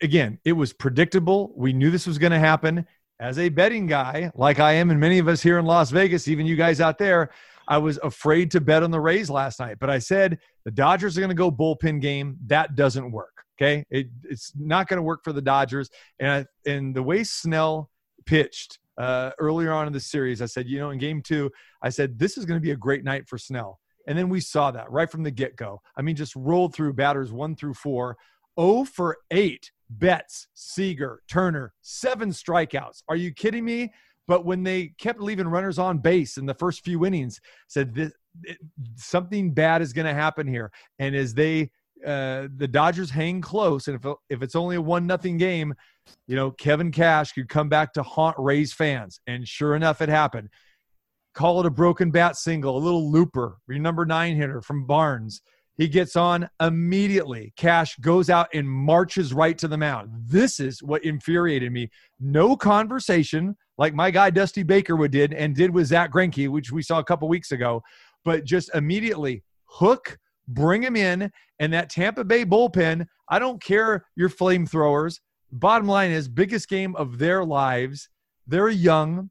again, it was predictable. We knew this was going to happen. As a betting guy, like I am, and many of us here in Las Vegas, even you guys out there, I was afraid to bet on the Rays last night, but I said the Dodgers are going to go bullpen game. That doesn't work. Okay, it, it's not going to work for the Dodgers. And I, and the way Snell pitched uh, earlier on in the series, I said, you know, in Game Two, I said this is going to be a great night for Snell. And then we saw that right from the get go. I mean, just rolled through batters one through four. 0 for 8 Betts, Seager, Turner, seven strikeouts. Are you kidding me? But when they kept leaving runners on base in the first few innings, said this, it, something bad is going to happen here. And as they uh, the Dodgers hang close, and if if it's only a one nothing game, you know Kevin Cash could come back to haunt Rays fans, and sure enough, it happened. call it a broken bat single, a little looper, your number nine hitter from Barnes. He gets on immediately. Cash goes out and marches right to the mound. This is what infuriated me. No conversation like my guy Dusty Baker would did and did with Zack Greinke, which we saw a couple weeks ago, but just immediately hook, bring him in, and that Tampa Bay bullpen. I don't care your flamethrowers. Bottom line is, biggest game of their lives. They're young.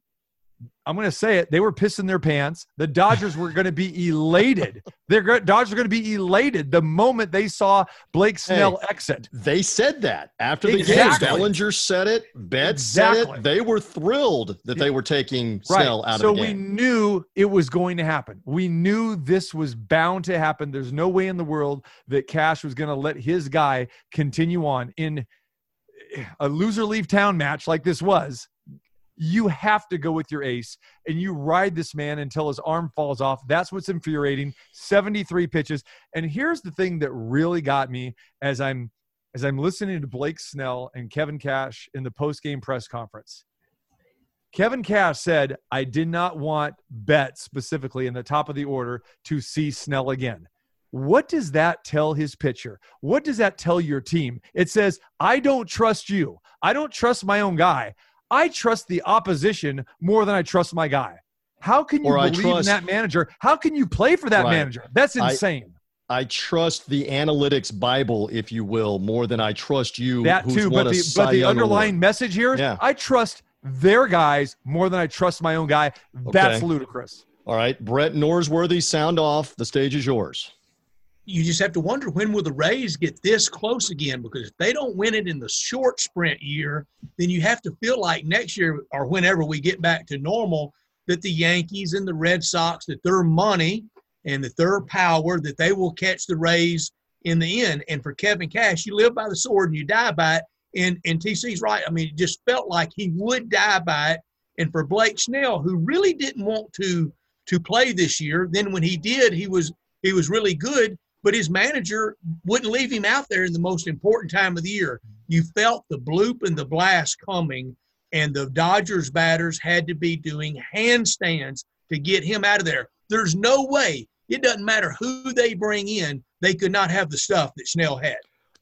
I'm going to say it. They were pissing their pants. The Dodgers were going to be elated. Their Dodgers are going to be elated the moment they saw Blake Snell Hey, exit. They said that after the Exactly. game. Bellinger said it. Betts said it. They were thrilled that they were taking Right. Snell out so of the game. So we knew it was going to happen. We knew this was bound to happen. There's no way in the world that Cash was going to let his guy continue on in a loser leave town match like this was. You have to go with your ace and you ride this man until his arm falls off. That's what's infuriating. 73 pitches. And here's the thing that really got me as I'm as I'm listening to Blake Snell and Kevin Cash in the post-game press conference. Kevin Cash said, I did not want Betts specifically in the top of the order to see Snell again. What does that tell his pitcher? What does that tell your team? It says, I don't trust you. I don't trust my own guy. I trust the opposition more than I trust my guy. How can you Or I believe in that manager? How can you play for that Right. manager? That's I- insane. I trust the analytics Bible, if you will, more than I trust you. that who's too. But the but the underlying message here is Yeah. I trust their guys more than I trust my own guy. That's Okay. ludicrous. All right, Brett Norsworthy, sound off. The stage is yours. You just have to wonder when will the Rays get this close again? Because if they don't win it in the short sprint year, then you have to feel like next year or whenever we get back to normal, that the Yankees and the Red Sox, that their money and that their power, that they will catch the Rays in the end. And for Kevin Cash, you live by the sword and you die by it. And and TC's right. I mean, it just felt like he would die by it. And for Blake Snell, who really didn't want to to play this year, then when he did, he was he was really good but his manager wouldn't leave him out there in the most important time of the year. You felt the bloop and the blast coming, and the Dodgers batters had to be doing handstands to get him out of there. There's no way. It doesn't matter who they bring in, they could not have the stuff that Snell had.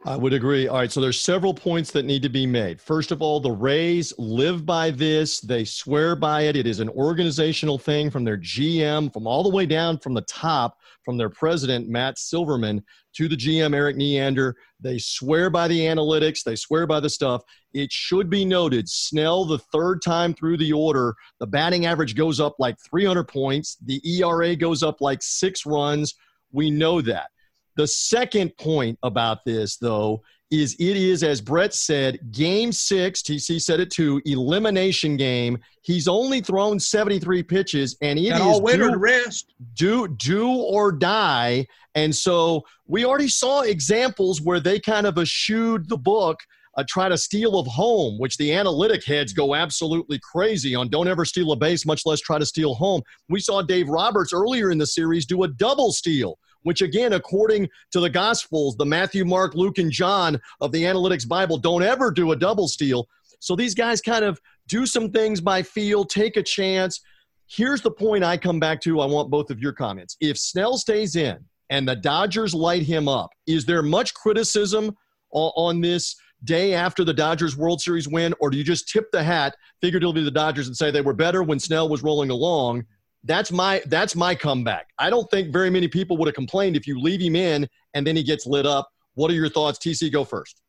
I would agree. All right, so there's several points that need to be made. First of all, the Rays live by this. They swear by it. It is an organizational thing from their GM, from all the way down from the top, from their president Matt Silverman to the GM Erik Neander. They swear by the analytics. They swear by the stuff. It should be noted, Snell, the third time through the order, the batting average goes up like 300 points. The ERA goes up like six runs. We know that. The second point about this, though, is it is, as Brett said, game six, TC said it too, elimination game. He's only thrown 73 pitches, and it is winter do, rest. do, do or die. And so we already saw examples where they kind of eschewed the book, uh, try to steal of home, which the analytic heads go absolutely crazy on. Don't ever steal a base, much less try to steal home. We saw Dave Roberts earlier in the series do a double steal which again, according to the Gospels, the Matthew, Mark, Luke, and John of the Analytics Bible don't ever do a double steal. So these guys kind of do some things by feel, take a chance. Here's the point I come back to. I want both of your comments. If Snell stays in and the Dodgers light him up, is there much criticism on, this day after the Dodgers World Series win, or do you just tip the hat, figured it'll be the Dodgers, and say they were better when Snell was rolling along? That's my that's my comeback. I don't think very many people would have complained if you leave him in and then he gets lit up. What are your thoughts? TC, go first.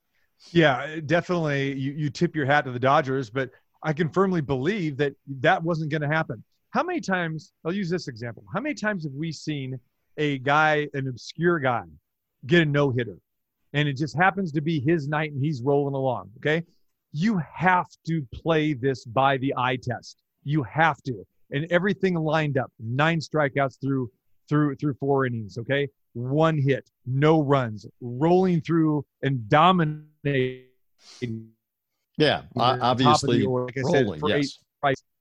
Yeah, definitely. You, you tip your hat to the Dodgers, but I can firmly believe that that wasn't going to happen. How many times, I'll use this example. How many times have we seen a guy, an obscure guy, get a no hitter? And it just happens to be his night and he's rolling along. Okay. You have to play this by the eye test. You have to. And everything lined up. Nine strikeouts through through through four innings okay? One hit no runs rolling through and dominating. Yeah, You're o- top of obviously order, like said, rolling. for Yes.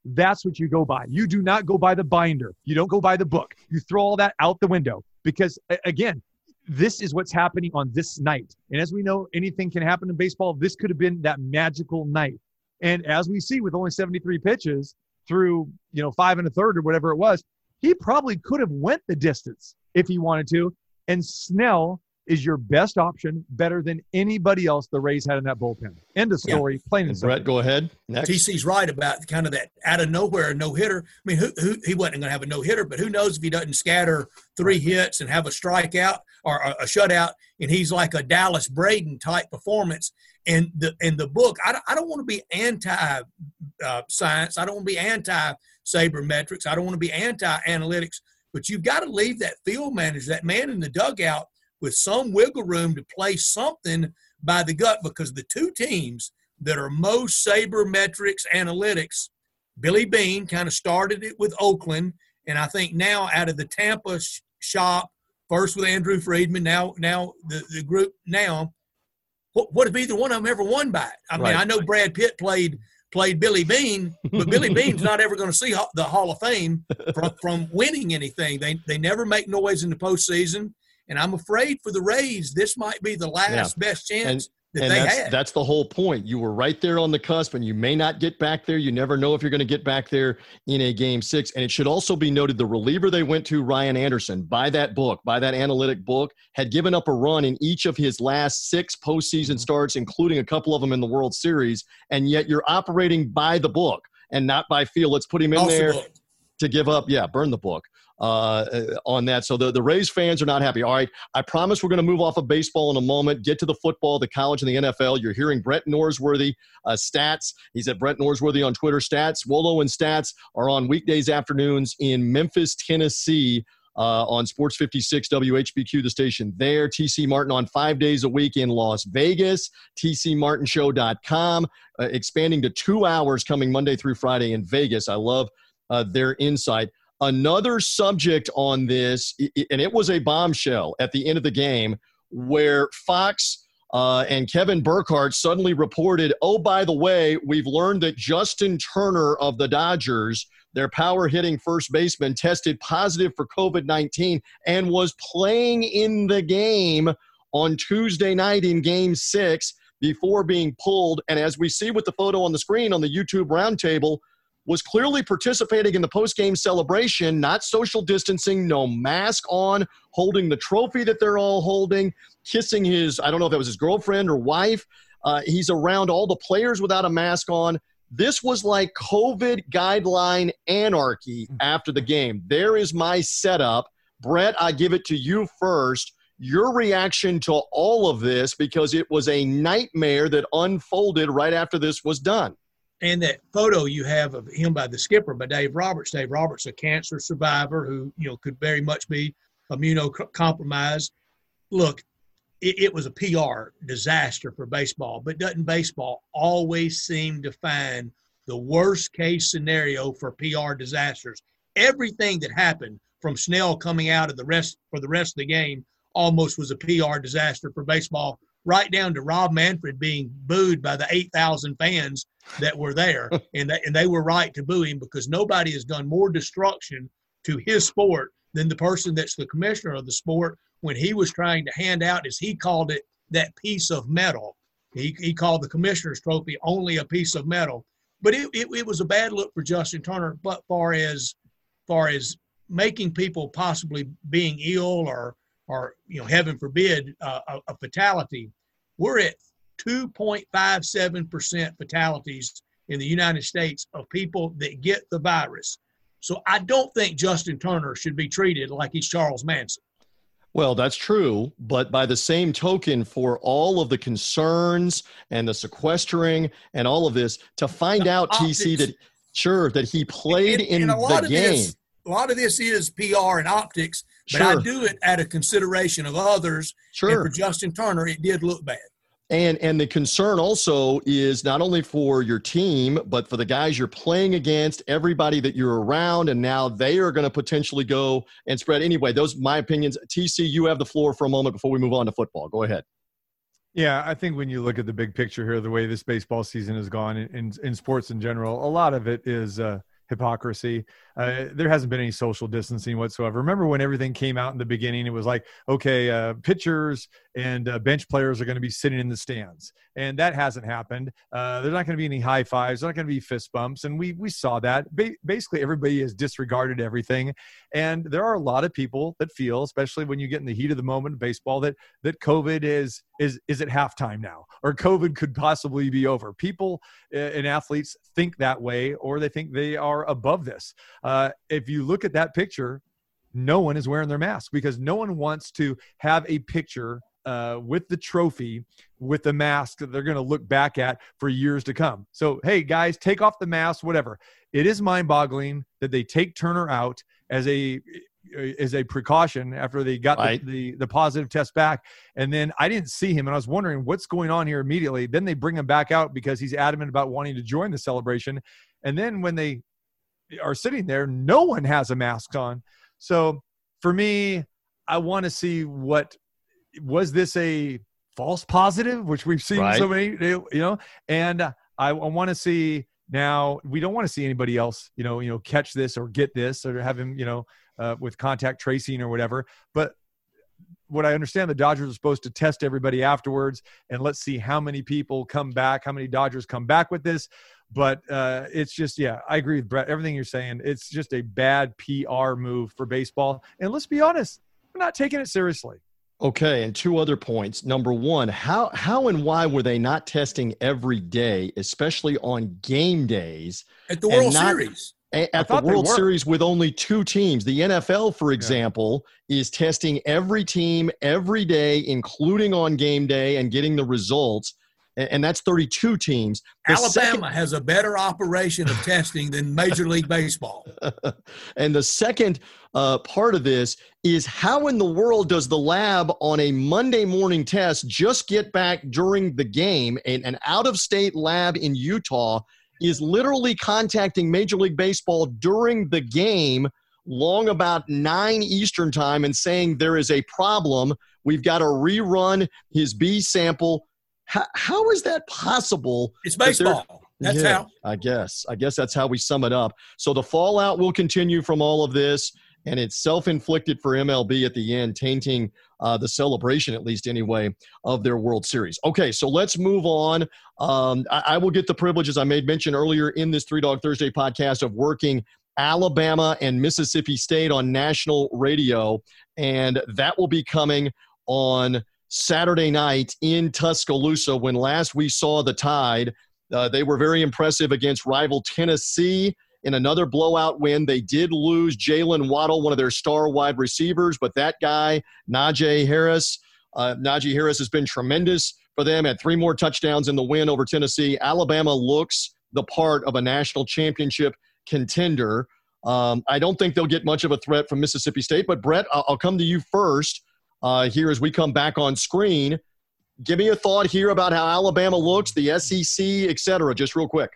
that's what you go by. You do not go by the binder. You don't go by the book. You throw all that out the window because again this is what's happening on this night. And as we know anything can happen in baseball. This could have been that magical night. And as we see with only 73 pitches through, you know, five and a third or whatever it was, he probably could have went the distance if he wanted to. And Snell is your best option, better than anybody else the Rays had in that bullpen. End of story. Yeah. Plain and, simple. Brett, go ahead. Next. TC's right about kind of that out of nowhere no hitter. I mean, who, who he wasn't going to have a no hitter, but who knows if he doesn't scatter three hits and have a strikeout or a, a shutout, and he's like a Dallas Braden type performance. And the in the book, I don't, I don't want to be anti uh, science. I don't want to be anti sabermetrics. I don't want to be anti analytics. But you've got to leave that field manager, that man in the dugout with some wiggle room to play something by the gut because the two teams that are most sabermetrics analytics, Billy Beane kind of started it with Oakland, and I think now out of the Tampa sh- shop, first with Andrew Friedman, now now the, the group now, what, what if either one of them ever won by it? I mean, I know Brad Pitt played played Billy Beane, but Billy Beane's not ever going to see the Hall of Fame from, from winning anything. They they never make noise in the postseason. And I'm afraid for the Rays, this might be the last yeah. best chance. And- that and that's, had. that's the whole point. You were right there on the cusp, and you may not get back there. You never know if you're going to get back there in a game six. And it should also be noted the reliever they went to, Ryan Anderson, by that book, by that analytic book, had given up a run in each of his last six postseason mm-hmm. starts, including a couple of them in the World Series. And yet you're operating by the book and not by feel. Let's put him in also there book. to give up. Yeah, burn the book uh, on that. So the, the Rays fans are not happy. All right, I promise we're going to move off of baseball in a moment, get to the football, the college, and the NFL. You're hearing Brett Norsworthy uh, stats. He's at Brett Norsworthy on Twitter. Stats, Wolo and Stats are on weekdays afternoons in Memphis, Tennessee. Uh, on Sports 56 WHBQ, the station there. TC Martin on five days a week in Las Vegas. TCMartinShow.com, uh, expanding to two hours coming Monday through Friday in Vegas. I love uh, their insight. Another subject on this, and it was a bombshell at the end of the game where Fox uh, and Kevin Burkhardt suddenly reported, oh, by the way, we've learned that Justin Turner of the Dodgers, their power hitting first baseman, tested positive for COVID 19 and was playing in the game on Tuesday night in game six before being pulled. And as we see with the photo on the screen on the YouTube roundtable, was clearly participating in the post-game celebration, not social distancing, no mask on, holding the trophy that they're all holding, kissing his, I don't know if that was his girlfriend or wife. Uh, he's around all the players without a mask on. This was like COVID guideline anarchy after the game. There is my setup. Brett, I give it to you first. Your reaction to all of this because it was a nightmare that unfolded right after this was done and that photo you have of him by the skipper by Dave Roberts. Dave Roberts, a cancer survivor who you know could very much be immunocompromised. Look, it, it, was a PR disaster for baseball, but doesn't baseball always seem to find the worst case scenario for PR disasters? Everything that happened from Snell coming out of the rest for the rest of the game almost was a PR disaster for baseball right down to Rob Manfred being booed by the 8,000 fans that were there. and, they, and they were right to boo him because nobody has done more destruction to his sport than the person that's the commissioner of the sport when he was trying to hand out, as he called it, that piece of metal. He, he called the commissioner's trophy only a piece of metal. But it, it, it was a bad look for Justin Turner, but far as far as making people possibly being ill or or you know, heaven forbid, uh, a, a fatality. We're at 2.57% fatalities in the United States of people that get the virus. So I don't think Justin Turner should be treated like he's Charles Manson. Well, that's true. But by the same token, for all of the concerns and the sequestering and all of this, to find the out, optics. TC, that sure, that he played and, in and the game. This, a lot of this is PR and optics, but sure. I do it at a consideration of others. Sure. And for Justin Turner, it did look bad. And and the concern also is not only for your team, but for the guys you're playing against, everybody that you're around, and now they are going to potentially go and spread. Anyway, those my opinions. TC, you have the floor for a moment before we move on to football. Go ahead. Yeah, I think when you look at the big picture here, the way this baseball season has gone in, in, in sports in general, a lot of it is uh, hypocrisy. Uh, there hasn't been any social distancing whatsoever. Remember when everything came out in the beginning? It was like, okay, uh, pitchers and uh, bench players are going to be sitting in the stands, and that hasn't happened. Uh, there's not going to be any high fives. There's not going to be fist bumps, and we we saw that. Ba- basically, everybody has disregarded everything, and there are a lot of people that feel, especially when you get in the heat of the moment baseball, that that COVID is is is at halftime now, or COVID could possibly be over. People uh, and athletes think that way, or they think they are above this. Uh, if you look at that picture, no one is wearing their mask because no one wants to have a picture uh, with the trophy with the mask that they're going to look back at for years to come. So, hey, guys, take off the mask, whatever. It is mind boggling that they take Turner out as a as a precaution after they got right. the, the, the positive test back and then i didn't see him and i was wondering what's going on here immediately then they bring him back out because he's adamant about wanting to join the celebration and then when they are sitting there no one has a mask on so for me i want to see what was this a false positive which we've seen right. so many you know and i, I want to see now we don't want to see anybody else you know you know catch this or get this or have him you know uh, with contact tracing or whatever. But what I understand, the Dodgers are supposed to test everybody afterwards, and let's see how many people come back, how many Dodgers come back with this. But uh, it's just, yeah, I agree with Brett. Everything you're saying, it's just a bad PR move for baseball. And let's be honest, we're not taking it seriously. Okay, and two other points. Number one, how how and why were they not testing every day, especially on game days at the World not, Series? at the World Series with only two teams. The NFL, for example, yeah. is testing every team every day, including on game day, and getting the results. And that's 32 teams. The Alabama second... has a better operation of testing than Major League Baseball. and the second uh, part of this is how in the world does the lab on a Monday morning test just get back during the game? An, an out of state lab in Utah is literally contacting Major League Baseball during the game, long about 9 Eastern time, and saying there is a problem. We've got to rerun his B sample. How, how is that possible? It's baseball. That's yeah, how. I guess. I guess that's how we sum it up. So the fallout will continue from all of this and it's self-inflicted for MLB at the end, tainting uh, the celebration, at least anyway, of their World Series. Okay, so let's move on. Um, I, I, will get the privileges I made mention earlier in this Three Dog Thursday podcast of working Alabama and Mississippi State on national radio, and that will be coming on Saturday night in Tuscaloosa. When last we saw the Tide, uh, they were very impressive against rival Tennessee in another blowout win. They did lose Jaylen Waddle, one of their star wide receivers, but that guy, Najee Harris, uh, Najee Harris has been tremendous for them. Had three more touchdowns in the win over Tennessee. Alabama looks the part of a national championship contender. Um, I don't think they'll get much of a threat from Mississippi State, but Brett, I'll, I'll come to you first uh, here as we come back on screen. Give me a thought here about how Alabama looks, the SEC, et cetera, just real quick.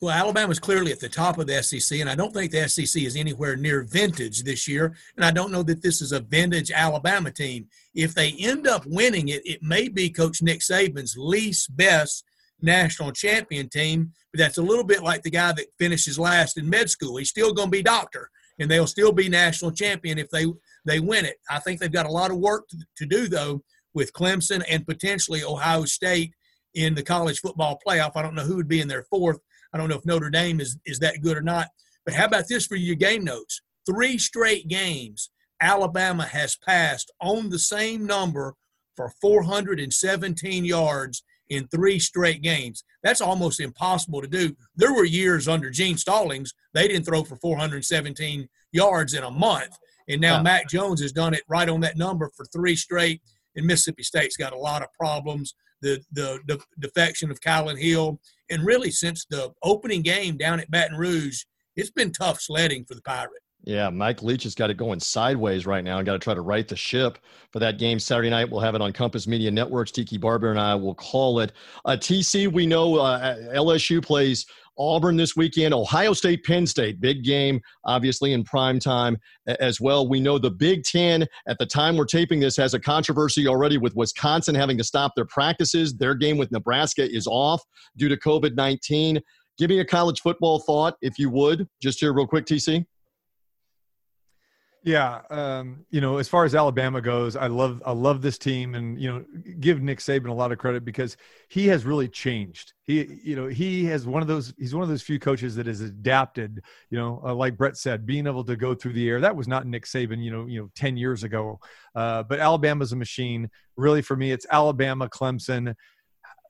Well, Alabama's clearly at the top of the SEC, and I don't think the SEC is anywhere near vintage this year. And I don't know that this is a vintage Alabama team. If they end up winning it, it may be Coach Nick Saban's least best national champion team. But that's a little bit like the guy that finishes last in med school. He's still going to be doctor, and they'll still be national champion if they they win it. I think they've got a lot of work to, do though with Clemson and potentially Ohio State in the college football playoff. I don't know who would be in their fourth I don't know if Notre Dame is, is that good or not. But how about this for your game notes? Three straight games, Alabama has passed on the same number for 417 yards in three straight games. That's almost impossible to do. There were years under Gene Stallings, they didn't throw for 417 yards in a month. And now Mac Jones has done it right on that number for three straight. And Mississippi State's got a lot of problems. The the, the defection of Kylin Hill and really, since the opening game down at Baton Rouge, it's been tough sledding for the Pirate. Yeah, Mike Leach has got it going sideways right now and got to try to right the ship for that game Saturday night. We'll have it on Compass Media Networks. Tiki Barber and I will call it. Uh, TC, we know uh, LSU plays Auburn this weekend, Ohio State, Penn State, big game, obviously in prime time as well. We know the Big Ten at the time we're taping this has a controversy already with Wisconsin having to stop their practices. Their game with Nebraska is off due to COVID 19. Give me a college football thought, if you would, just here real quick, TC. Yeah, um, you know, as far as Alabama goes, I love I love this team, and you know, give Nick Saban a lot of credit because he has really changed. He, you know, he has one of those. He's one of those few coaches that has adapted. You know, uh, like Brett said, being able to go through the air. That was not Nick Saban. You know, you know, ten years ago. Uh, but Alabama's a machine. Really, for me, it's Alabama, Clemson.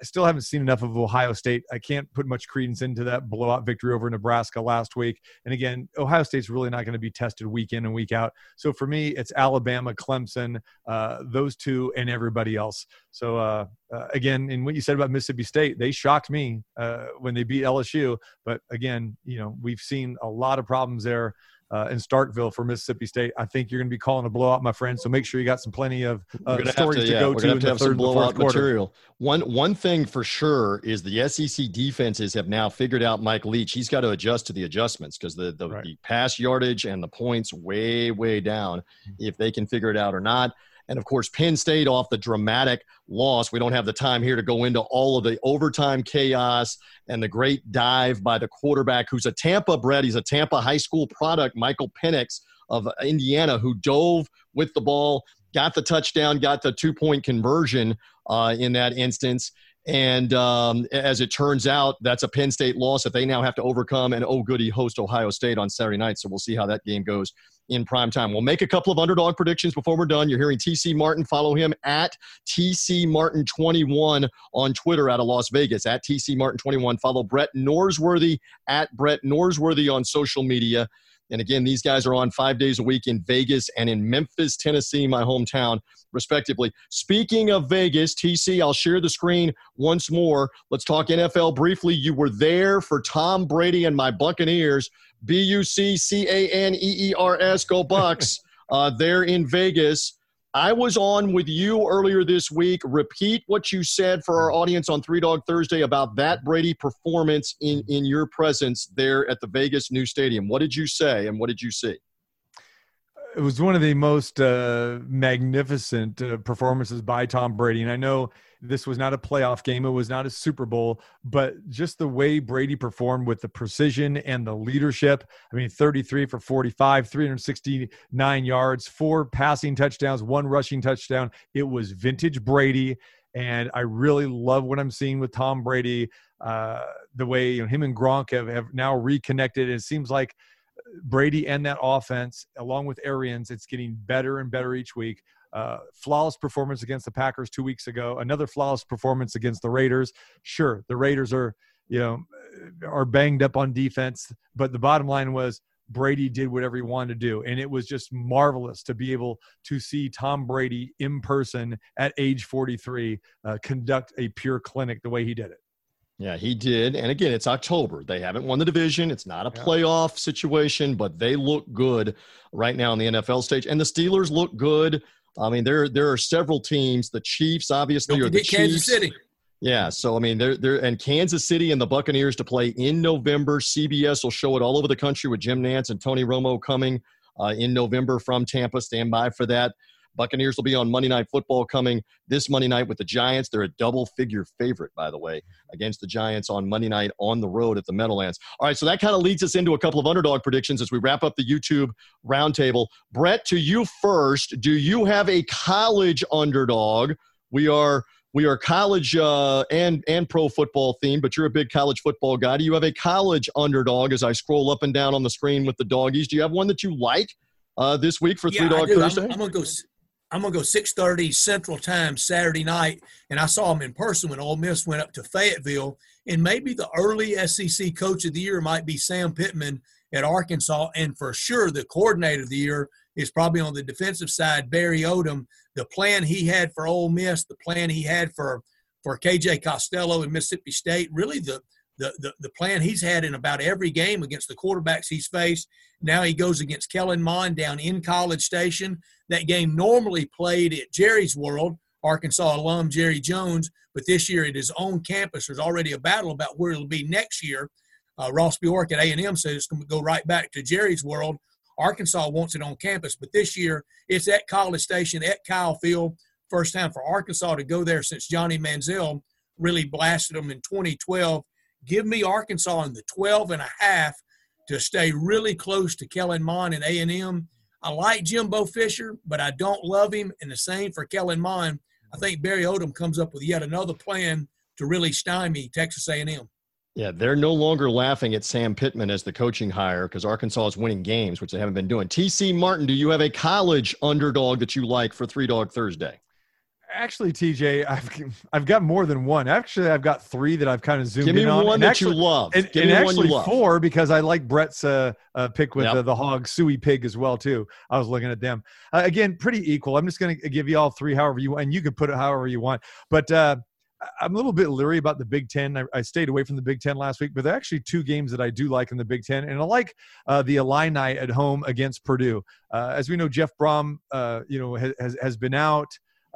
I still haven't seen enough of Ohio State. I can't put much credence into that blowout victory over Nebraska last week. And again, Ohio State's really not going to be tested week in and week out. So for me, it's Alabama, Clemson, uh, those two, and everybody else. So uh, uh, again, in what you said about Mississippi State, they shocked me uh, when they beat LSU. But again, you know, we've seen a lot of problems there uh, in Starkville for Mississippi State. I think you're going to be calling a blowout, my friend. So make sure you got some plenty of uh, stories to, to, yeah, go to in the third blowout material. One one thing for sure is the SEC defenses have now figured out Mike Leach. He's got to adjust to the adjustments because the the, right. the pass yardage and the points way way down. Mm-hmm. If they can figure it out or not. And of course, Penn State off the dramatic loss. We don't have the time here to go into all of the overtime chaos and the great dive by the quarterback who's a Tampa bred. He's a Tampa high school product, Michael Penix of Indiana, who dove with the ball, got the touchdown, got the two point conversion uh, in that instance. And um, as it turns out, that's a Penn State loss that they now have to overcome. And oh, goody, host Ohio State on Saturday night. So we'll see how that game goes in prime time. We'll make a couple of underdog predictions before we're done. You're hearing TC Martin. Follow him at TC Martin21 on Twitter out of Las Vegas, at TC Martin21. Follow Brett Norsworthy at Brett Norsworthy on social media. And again, these guys are on five days a week in Vegas and in Memphis, Tennessee, my hometown, respectively. Speaking of Vegas, TC, I'll share the screen once more. Let's talk NFL briefly. You were there for Tom Brady and my Buccaneers. B U C C A N E E R S, go Bucs, uh, there in Vegas. I was on with you earlier this week. Repeat what you said for our audience on Three Dog Thursday about that Brady performance in, in your presence there at the Vegas new stadium. What did you say and what did you see? It was one of the most uh, magnificent uh, performances by Tom Brady. And I know this was not a playoff game. It was not a Super Bowl, but just the way Brady performed with the precision and the leadership. I mean, 33 for 45, 369 yards, four passing touchdowns, one rushing touchdown. It was vintage Brady. And I really love what I'm seeing with Tom Brady. Uh, the way you know, him and Gronk have, have now reconnected. It seems like Brady and that offense, along with Arians, it's getting better and better each week. Uh, flawless performance against the Packers two weeks ago. Another flawless performance against the Raiders. Sure, the Raiders are you know are banged up on defense, but the bottom line was Brady did whatever he wanted to do, and it was just marvelous to be able to see Tom Brady in person at age 43 uh, conduct a pure clinic the way he did it. Yeah, he did. And again, it's October. They haven't won the division. It's not a yeah. playoff situation, but they look good right now on the NFL stage. And the Steelers look good. I mean, there there are several teams. The Chiefs, obviously, are the Chiefs. Kansas City. Yeah, so I mean, they're they're and Kansas City and the Buccaneers to play in November. CBS will show it all over the country with Jim Nantz and Tony Romo coming uh, in November from Tampa. Stand by for that. Buccaneers will be on Monday Night Football coming this Monday night with the Giants. They're a double figure favorite, by the way, against the Giants on Monday night on the road at the Meadowlands. All right, so that kind of leads us into a couple of underdog predictions as we wrap up the YouTube roundtable. Brett, to you first. Do you have a college underdog? We are we are college uh, and and pro football themed, but you're a big college football guy. Do you have a college underdog? As I scroll up and down on the screen with the doggies, do you have one that you like uh, this week for yeah, Three Dog Thursday? I'm, I'm, gonna go. I'm gonna go 6:30 Central Time Saturday night, and I saw him in person when Ole Miss went up to Fayetteville. And maybe the early SEC Coach of the Year might be Sam Pittman at Arkansas, and for sure the Coordinator of the Year is probably on the defensive side, Barry Odom. The plan he had for Ole Miss, the plan he had for for KJ Costello in Mississippi State, really the the, the, the plan he's had in about every game against the quarterbacks he's faced. Now he goes against Kellen Mond down in College Station. That game normally played at Jerry's World, Arkansas alum Jerry Jones, but this year at his own campus, there's already a battle about where it'll be next year. Uh, Ross Bjork at A&M says it's going to go right back to Jerry's World. Arkansas wants it on campus, but this year it's at College Station at Kyle Field. First time for Arkansas to go there since Johnny Manziel really blasted them in 2012 Give me Arkansas in the 12 and a half to stay really close to Kellen Mond and A&M. I like Jimbo Fisher, but I don't love him. And the same for Kellen Mond. I mm-hmm. think Barry Odom comes up with yet another plan to really stymie Texas A&M. Yeah, they're no longer laughing at Sam Pittman as the coaching hire because Arkansas is winning games, which they haven't been doing. TC Martin, do you have a college underdog that you like for Three Dog Thursday? Actually, TJ, I've I've got more than one. Actually, I've got three that I've kind of zoomed Give me in on. one and that actually, you love. And, Give and me one you love. four because I like Brett's uh, uh, pick with Yep. the, the hog suey pig as well too. I was looking at them uh, again, pretty equal. I'm just going to give you all three, however you want, and you can put it however you want. But uh, I'm a little bit leery about the Big Ten. I, I stayed away from the Big Ten last week, but there are actually two games that I do like in the Big Ten, and I like uh, the Illini at home against Purdue. Uh, as we know, Jeff Brohm, uh, you know, has has been out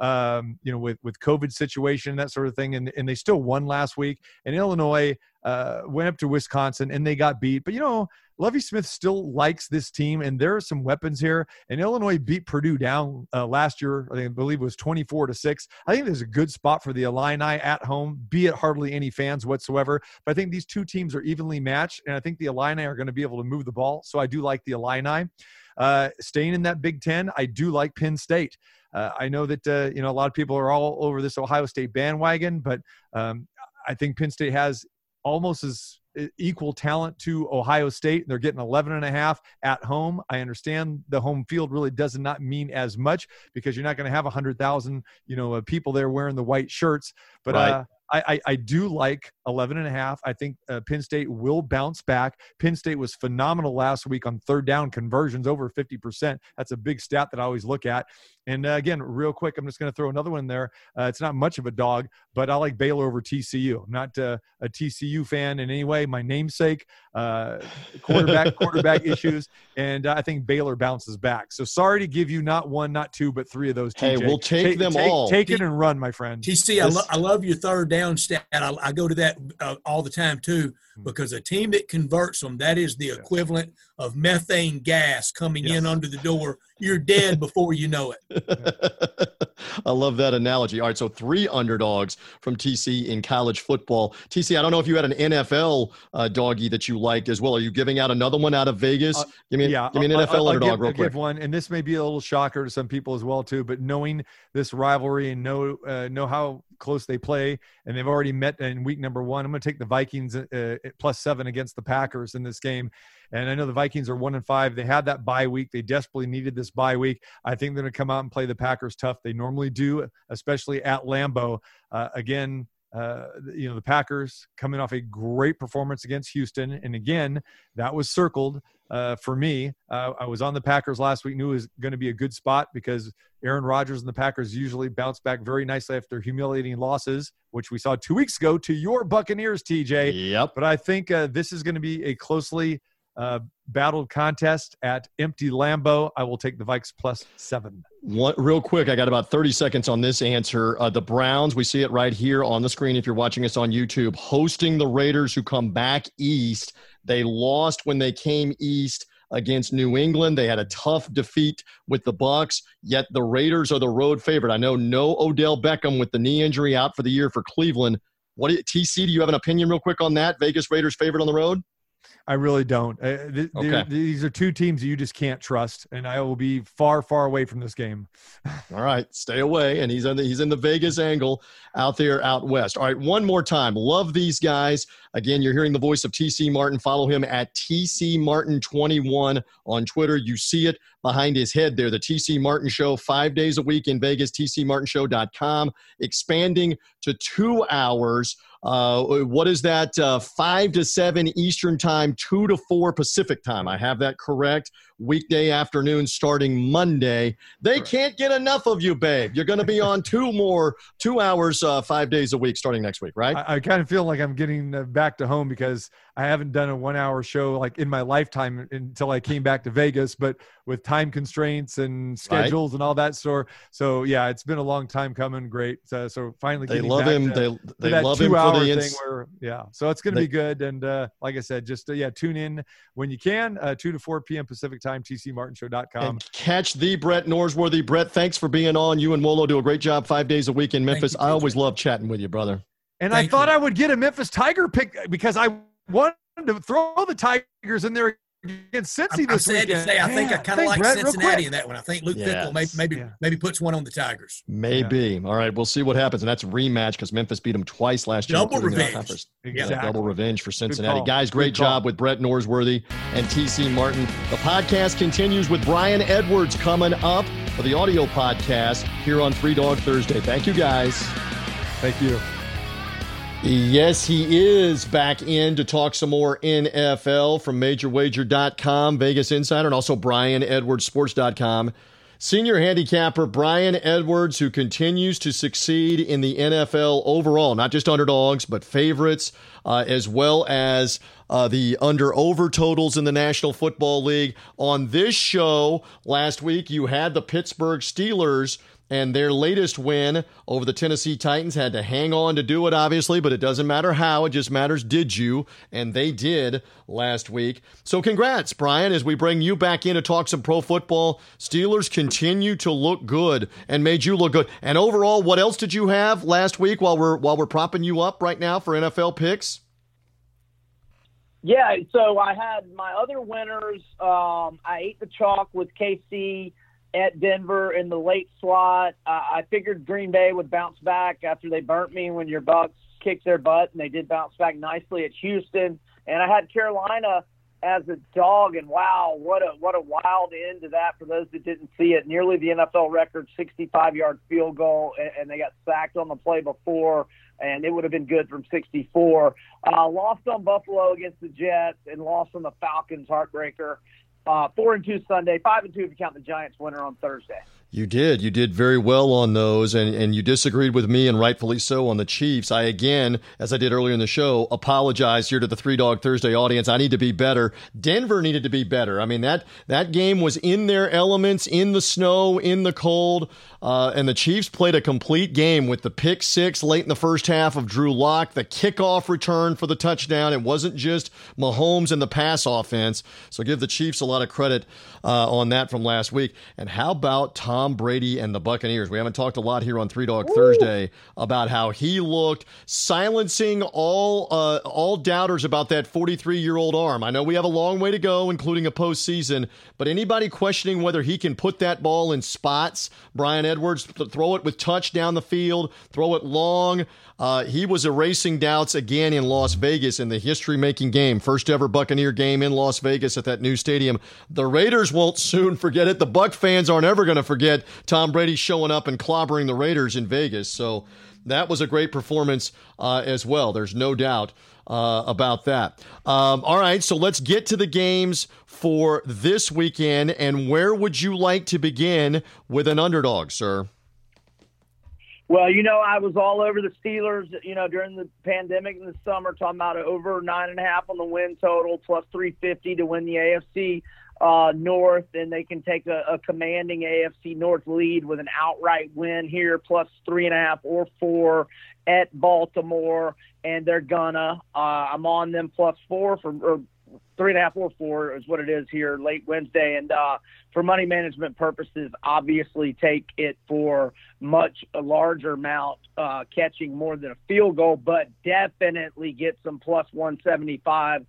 um, you know, with with COVID situation, that sort of thing, and and they still won last week. And Illinois uh, went up to Wisconsin and they got beat. But you know, Lovie Smith still likes this team, and there are some weapons here. And Illinois beat Purdue down uh, last year. I, I believe it was twenty four to six. I think there's a good spot for the Illini at home, be it hardly any fans whatsoever. But I think these two teams are evenly matched, and I think the Illini are going to be able to move the ball. So I do like the Illini. Uh, staying in that Big Ten, I do like Penn State. Uh, I know that uh, you know a lot of people are all over this Ohio State bandwagon, but um, I think Penn State has almost as equal talent to Ohio State. They're getting 11 and a half at home. I understand the home field really does not mean as much because you're not going to have 100,000, you know, uh, people there wearing the white shirts. But Right. uh, I, I, I do like 11 and a half. I think uh, Penn State will bounce back. Penn State was phenomenal last week on third down conversions, over 50%. That's a big stat that I always look at. And uh, again, real quick, I'm just going to throw another one there. Uh, it's not much of a dog, but I like Baylor over TCU. I'm not uh, a TCU fan in any way. My namesake, uh, quarterback, quarterback issues, and uh, I think Baylor bounces back. So sorry to give you not one, not two, but three of those. Hey, we'll take them take, all. Take it and run, my friend. TC, I, lo- I love your third down stat. I, I go to that uh, all the time too, Hmm. because a team that converts them, that is the equivalent of methane gas coming Yes. in under the door. You're dead before you know it. I love that analogy. All right, so three underdogs from TC in college football. TC, I don't know if you had an NFL uh, doggy that you liked as well. Are you giving out another one out of Vegas? Uh, give me, yeah, give me an I'll- NFL I'll- I'll underdog give, real I'll quick. give one, and this may be a little shocker to some people as well too. But knowing this rivalry and know uh, know how close they play, and they've already met in week number one, I'm going to take the Vikings uh, plus seven against the Packers in this game. And I know the Vikings are one and five. They had that bye week. They desperately needed this bye week. I think they're going to come out and play the Packers tough. They normally do, especially at Lambeau. Uh, again, uh, you know the Packers coming off a great performance against Houston, and again that was circled uh, for me. Uh, I was on the Packers last week, knew it was going to be a good spot because Aaron Rodgers and the Packers usually bounce back very nicely after humiliating losses, which we saw two weeks ago to your Buccaneers, TJ. Yep. But I think uh, this is going to be a closely uh, battled contest at empty Lambeau. I will take the Vikes plus seven. One, real quick, I got about 30 seconds on this answer. Uh, the Browns, we see it right here on the screen if you're watching us on YouTube, hosting the Raiders who come back east. They lost when they came east against New England. They had a tough defeat with the Bucs, yet the Raiders are the road favorite. I know no Odell Beckham with the knee injury out for the year for Cleveland. What TC, do you have an opinion real quick on that? Vegas Raiders favorite on the road? I really don't. Uh, th- Okay. These are two teams that you just can't trust, and I will be far, far away from this game. All right, stay away. And he's in the, he's in the Vegas angle out there out west. All right, one more time. Love these guys. Again, you're hearing the voice of TC Martin. Follow him at TC Martin 21 on Twitter. You see it behind his head there. The TC Martin Show, five days a week in Vegas. TCMartinShow.com, expanding to two hours. Uh, what is that? Uh, five to seven Eastern time, two to four Pacific time. I have that correct. Weekday afternoon starting Monday. They Correct. can't get enough of you, babe. You're going to be on two more, two hours, uh, five days a week starting next week, right? I, I kind of feel like I'm getting uh, back to home because I haven't done a one hour show like in my lifetime until I came back to Vegas, but with time constraints and schedules and all that sort. So yeah, it's been a long time coming. Great. Uh, so finally, they getting love back him. to- They to they that love him two for hour the thing ins- where yeah so it's going to be good and uh like i said just uh, yeah tune in when you can uh 2 to 4 p.m pacific time tcmartinshow.com and catch the Brett Norsworthy. Brett, thanks for being on. You and Wolo do a great job five days a week in Memphis. you, I always love chatting with you, brother. And Thank I thought you. I would get a Memphis Tiger pick because I wanted to throw the Tigers in there against Cincy I'm, I'm this sad to say I think I kind of like Brett, Cincinnati in that one. I think Luke Yes. Fickell maybe maybe, Yeah. maybe puts one on the Tigers. Maybe. All right, we'll see what happens. And that's a rematch because Memphis beat them twice last year. Double revenge. conference. Yeah, Exactly. double revenge for Cincinnati. Guys, great job with Brett Norsworthy and TC Martin. The podcast continues with Brian Edwards coming up for the audio podcast here on Three Dog Thursday. Thank you, guys. Thank you. Yes, he is back in to talk some more NFL from MajorWager.com, Vegas Insider, and also brian BrianEdwardsSports.com. Senior handicapper Brian Edwards, who continues to succeed in the NFL overall, not just underdogs, but favorites, uh, as well as uh, the under over totals in the National Football League. On this show last week, you had the Pittsburgh Steelers and their latest win over the Tennessee Titans had to hang on to do it, obviously, but it doesn't matter how. It just matters did you, and they did last week. So, congrats, Brian, as we bring you back in to talk some pro football. Steelers continue to look good and made you look good. And overall, what else did you have last week while we're while we're propping you up right now for NFL picks? Yeah, so I had my other winners. Um, I ate the chalk with KC at Denver in the late slot. Uh, I figured Green Bay would bounce back after they burnt me when your Bucs kicked their butt, and they did bounce back nicely at Houston. And I had Carolina as a dog, and wow, what a what a wild end to that for those that didn't see it. Nearly the NFL record, 65-yard field goal, and, and they got sacked on the play before and it would have been good from 64. Uh, lost on Buffalo against the Jets and lost on the Falcons, heartbreaker. Uh, four and two Sunday, five and two if you count the Giants winner on Thursday. You did. You did very well on those, and, and you disagreed with me, and rightfully so, on the Chiefs. I, again, as I did earlier in the show, apologize here to the Three Dog Thursday audience. I need to be better. Denver needed to be better. I mean, that, that game was in their elements, in the snow, in the cold, uh, and the Chiefs played a complete game with the pick six late in the first half of Drew Lock, the kickoff return for the touchdown. It wasn't just Mahomes and the pass offense. So give the Chiefs a lot of credit uh, on that from last week. And how about Tom Brady and the Buccaneers? We haven't talked a lot here on Three Dog Thursday about how he looked, silencing all uh, all doubters about that 43 year old arm. I know we have a long way to go, including a postseason, but anybody questioning whether he can put that ball in spots, Brian Edwards, th- throw it with touch down the field, throw it long. Uh, he was erasing doubts again in Las Vegas in the history making game. First ever Buccaneer game in Las Vegas at that new stadium. The Raiders won't soon forget it. The Buc fans aren't ever going to forget Tom Brady showing up and clobbering the Raiders in Vegas. So that was a great performance uh, as well. There's no doubt uh, about that. Um, all right, so let's get to the games for this weekend. And where would you like to begin with an underdog, sir? Well, you know, I was all over the Steelers, you know, during the pandemic in the summer, talking about over nine and a half on the win total, plus 350 to win the AFC uh, North, and they can take a, a commanding AFC North lead with an outright win here, plus three and a half or four at Baltimore, and they're gonna. Uh, I'm on them plus four for. Or, Three and a half or four is what it is here late Wednesday. And uh, for money management purposes, obviously take it for much a larger amount, uh, catching more than a field goal, but definitely get some plus 175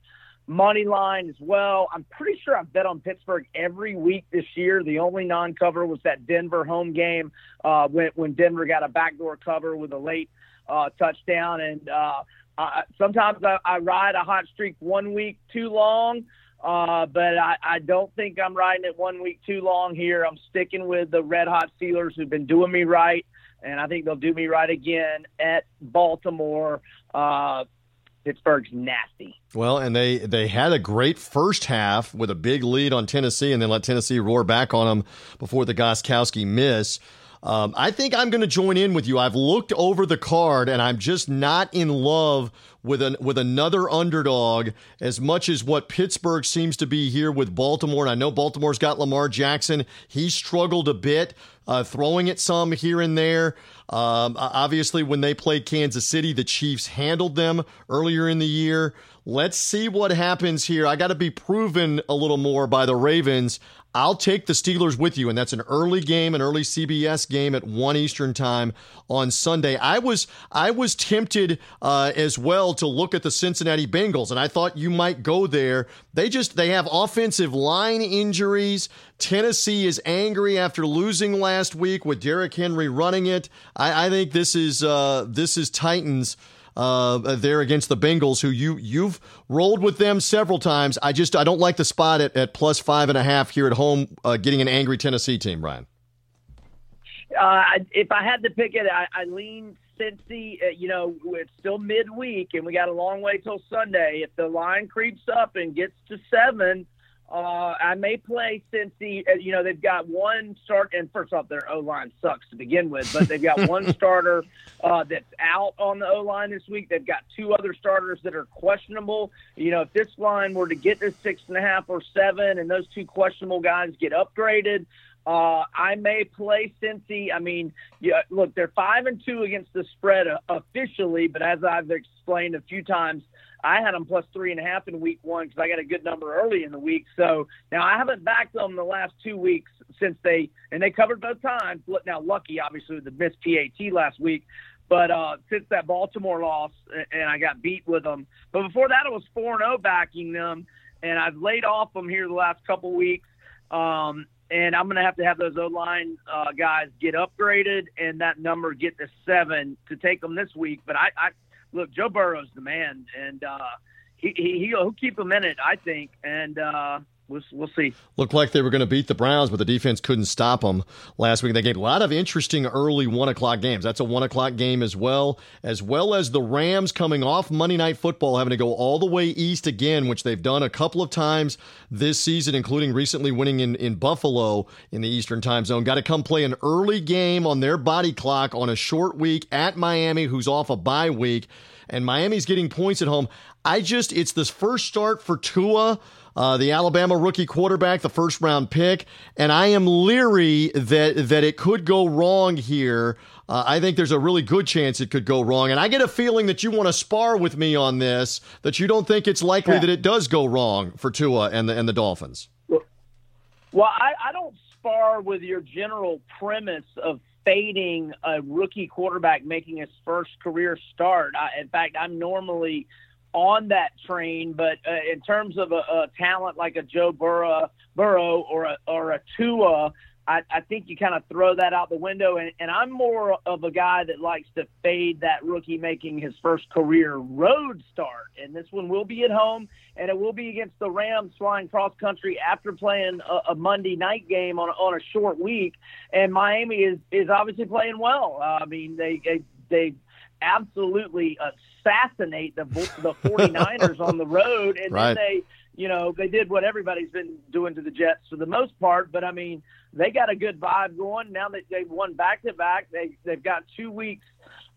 money line as well. I'm pretty sure I've bet on Pittsburgh every week this year. The only non-cover was that Denver home game uh, when when Denver got a backdoor cover with a late uh, touchdown. And uh, uh, sometimes I, I ride a hot streak one week too long. Uh, but I, I don't think I'm riding it one week too long here. I'm sticking with the red hot Steelers who've been doing me right, and I think they'll do me right again at Baltimore. Uh, Pittsburgh's nasty. Well, and they they had a great first half with a big lead on Tennessee, and then let Tennessee roar back on them before the Gostkowski miss. Um, I think I'm going to join in with you. I've looked over the card, and I'm just not in love with an with another underdog as much as what Pittsburgh seems to be here with Baltimore. And I know Baltimore's got Lamar Jackson. He struggled a bit, uh, throwing it some here and there. Um, obviously, when they played Kansas City, the Chiefs handled them earlier in the year. Let's see what happens here. I got to be proven a little more by the Ravens. I'll take the Steelers with you, and that's an early game, an early CBS game at one Eastern time on Sunday. I was I was tempted uh, as well to look at the Cincinnati Bengals, and I thought you might go there. They just they have offensive line injuries. Tennessee is angry after losing last week with Derrick Henry running it. I, I think this is uh, this is Titans uh, there against the Bengals, who you you've rolled with them several times. I just I don't like the spot at, at plus five and a half here at home, uh, getting an angry Tennessee team, Ryan. Uh, if I had to pick it, I, I lean Cincy. Uh, you know, it's still midweek, and we got a long way till Sunday. If the line creeps up and gets to seven, uh, I may play Cincy. Uh, you know, they've got one start, and first off, their O line sucks to begin with, but they've got one starter uh, that's out on the O line this week. They've got two other starters that are questionable. You know, if this line were to get to six and a half or seven, and those two questionable guys get upgraded, uh, I may play Cincy. I mean, yeah, look, they're five and two against the spread uh, officially, but as I've explained a few times, I had them plus three and a half in week one because I got a good number early in the week. So now I haven't backed them the last two weeks since they and they covered both times. Now, lucky obviously with the missed PAT last week, but uh, since that Baltimore loss and I got beat with them, but before that it was four and zero oh backing them, and I've laid off them here the last couple weeks. Um, and I'm going to have to have those O line uh, guys get upgraded and that number get to seven to take them this week. But I, I look, Joe Burrow's the man, and uh, he, he he'll keep him in it, I think. And uh, We'll, we'll see. Looked like they were going to beat the Browns, but the defense couldn't stop them last week. They gave a lot of interesting early one o'clock games. That's a one o'clock game as well, as well as the Rams coming off Monday Night Football, having to go all the way east again, which they've done a couple of times this season, including recently winning in, in Buffalo in the Eastern time zone. Got to come play an early game on their body clock on a short week at Miami, who's off a bye week. And Miami's getting points at home. I just, it's this first start for Tua uh, the Alabama rookie quarterback, the first round pick, and I am leery that that it could go wrong here. Uh, I think there's a really good chance it could go wrong, and I get a feeling that you want to spar with me on this. That you don't think it's likely yeah. that it does go wrong for Tua and the and the Dolphins. Well, I, I don't spar with your general premise of fading a rookie quarterback making his first career start. I, in fact, I'm normally on that train, but uh, in terms of a, a, talent like a Joe Burrow, Burrow or a, or a Tua, I, I think you kind of throw that out the window. And, and I'm more of a guy that likes to fade that rookie making his first career road start. And this one will be at home, and it will be against the Rams flying cross country after playing a, a Monday night game on, on a short week. And Miami is, is obviously playing well. Uh, I mean, they, they, they absolutely assassinate the the 49ers on the road and right. then they you know they did what everybody's been doing to the Jets for the most part but I mean they got a good vibe going now that they've won back to back they they've got 2 weeks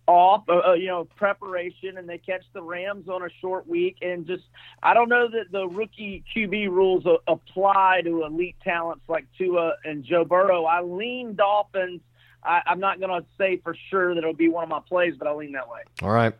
off, uh, uh, you know, preparation, and they catch the Rams on a short week. And just, I don't know that the rookie QB rules uh, apply to elite talents like Tua and Joe Burrow. I lean Dolphins I, am not going to say for sure that it'll be one of my plays, but I lean that way. All right.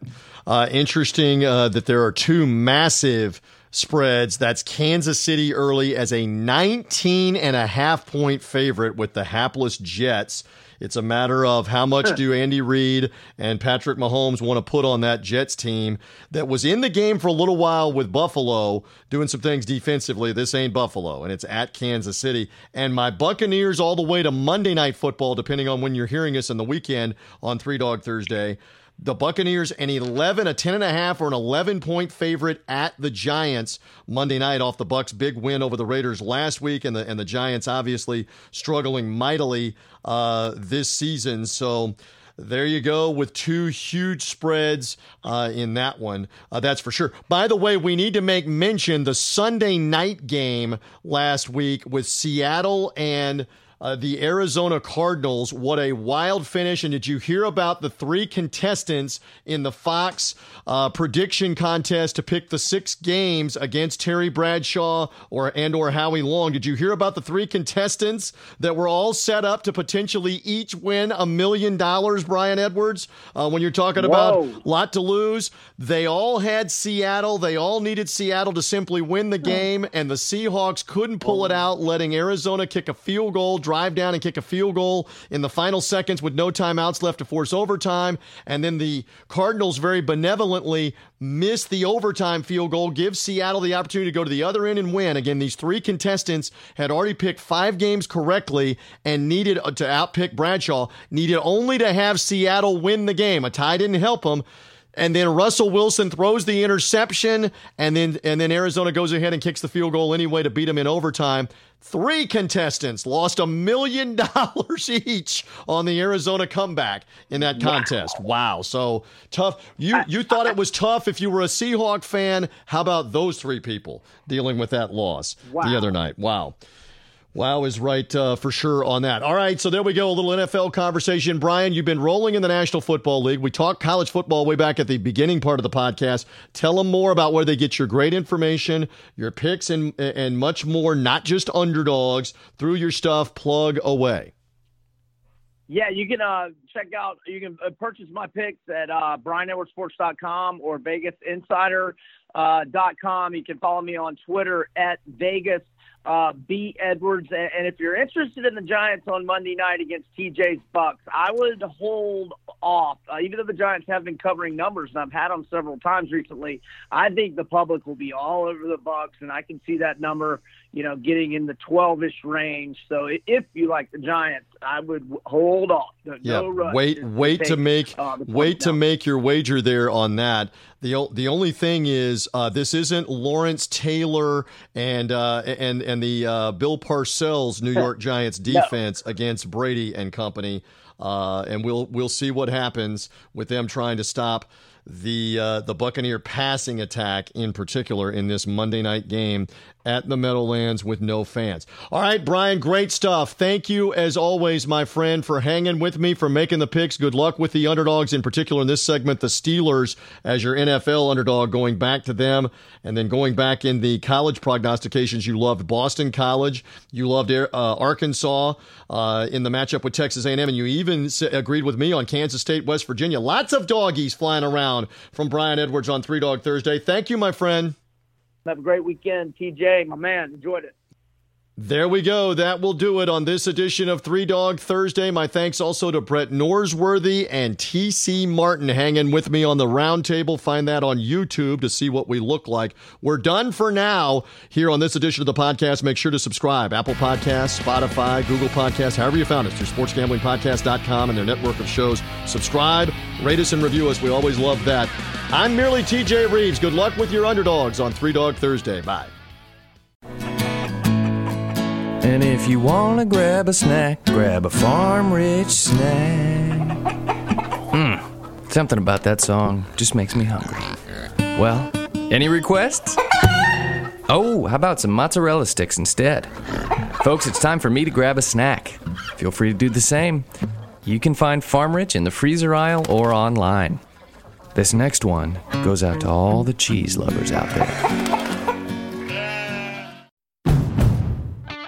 Uh, interesting uh, that there are two massive spreads. That's Kansas City early as a 19 and a half point favorite with the hapless Jets. It's a matter of how much do Andy Reid and Patrick Mahomes want to put on that Jets team that was in the game for a little while with Buffalo, doing some things defensively. This ain't Buffalo, and it's at Kansas City. And my Buccaneers all the way to Monday Night Football, depending on when you're hearing us in the weekend on Three Dog Thursday the Buccaneers an 11, a 10 and a half or an 11 point favorite at the Giants Monday night off the Bucs big win over the Raiders last week and the and the Giants obviously struggling mightily uh, this season. So there you go with two huge spreads uh, in that one. Uh, that's for sure. By the way, we need to make mention the Sunday night game last week with Seattle and uh, the Arizona Cardinals. What a wild finish. And did you hear about the three contestants in the Fox uh, prediction contest to pick the six games against Terry Bradshaw or and or Howie Long? Did you hear about the three contestants that were all set up to potentially each win a million dollars, Brian Edwards? Uh, when you're talking Whoa. about lot to lose, they all had Seattle. They all needed Seattle to simply win the game, and the Seahawks couldn't pull it out, letting Arizona kick a field goal drive down and kick a field goal in the final seconds with no timeouts left to force overtime. And then the Cardinals very benevolently missed the overtime field goal, give Seattle the opportunity to go to the other end and win. Again, these three contestants had already picked five games correctly and needed uh, to outpick Bradshaw, needed only to have Seattle win the game. A tie didn't help them and then Russell Wilson throws the interception, and then and then Arizona goes ahead and kicks the field goal anyway to beat them in overtime. Three contestants lost a million dollars each on the Arizona comeback in that contest. Wow. So tough. You you thought it was tough if you were a Seahawk fan. How about those three people dealing with that loss Wow. the other night? Wow. Wow is right uh, for sure on that. All right, so there we go. A little NFL conversation. Brian, you've been rolling in the National Football League. We talked college football way back at the beginning part of the podcast. Tell them more about where they get your great information, your picks, and and much more. Not just underdogs. Through your stuff, plug away. Yeah, you can uh, check out, you can uh, purchase my picks at uh, BrianEdwardsSports.com or VegasInsider.com. You can follow me on Twitter at Vegas uh, B Edwards. And, and if you're interested in the Giants on Monday night against TJ's Bucs, I would hold off. Uh, even though the Giants have been covering numbers, and I've had them several times recently, I think the public will be all over the Bucs, and I can see that number, you know, getting in the 12-ish range. So if you like the Giants, I would hold off. No, Yeah, no rush. wait, wait to take, make uh, wait points to make your wager there on that. the The only thing is, uh, this isn't Lawrence Taylor and uh, and and the uh, Bill Parcells New York Giants defense against Brady and company, uh, and we'll we'll see what happens with them trying to stop the uh, the Buccaneer passing attack in particular in this Monday night game at the Meadowlands with no fans. All right, Brian, great stuff. Thank you as always, my friend, for hanging with me, for making the picks. Good luck with the underdogs, in particular in this segment, the Steelers as your NFL underdog, going back to them, and then going back in the college prognostications. You loved Boston College, you loved uh, Arkansas uh, in the matchup with Texas A&M, and you even agreed with me on Kansas State, West Virginia. Lots of doggies flying around from Brian Edwards on Three Dog Thursday. Thank you, my friend. Have a great weekend, TJ, my man. Enjoyed it. There we go. That will do it on this edition of Three Dog Thursday. My thanks also to Brett Norsworthy and TC Martin hanging with me on the roundtable. Find that on YouTube to see what we look like. We're done for now here on this edition of the podcast. Make sure to subscribe. Apple Podcasts, Spotify, Google Podcasts, however you found us through sportsgamblingpodcast.com and their network of shows. Subscribe, rate us, and review us. We always love that. I'm merely TJ Rives. Good luck with your underdogs on Three Dog Thursday. Bye. And if you wanna grab a snack, grab a farm rich snack. Mmm, something about that song just makes me hungry. Well, any requests? Oh, how about some mozzarella sticks instead? Folks, it's time for me to grab a snack. Feel free to do the same. You can find Farm Rich in the freezer aisle or online. This next one goes out to all the cheese lovers out there.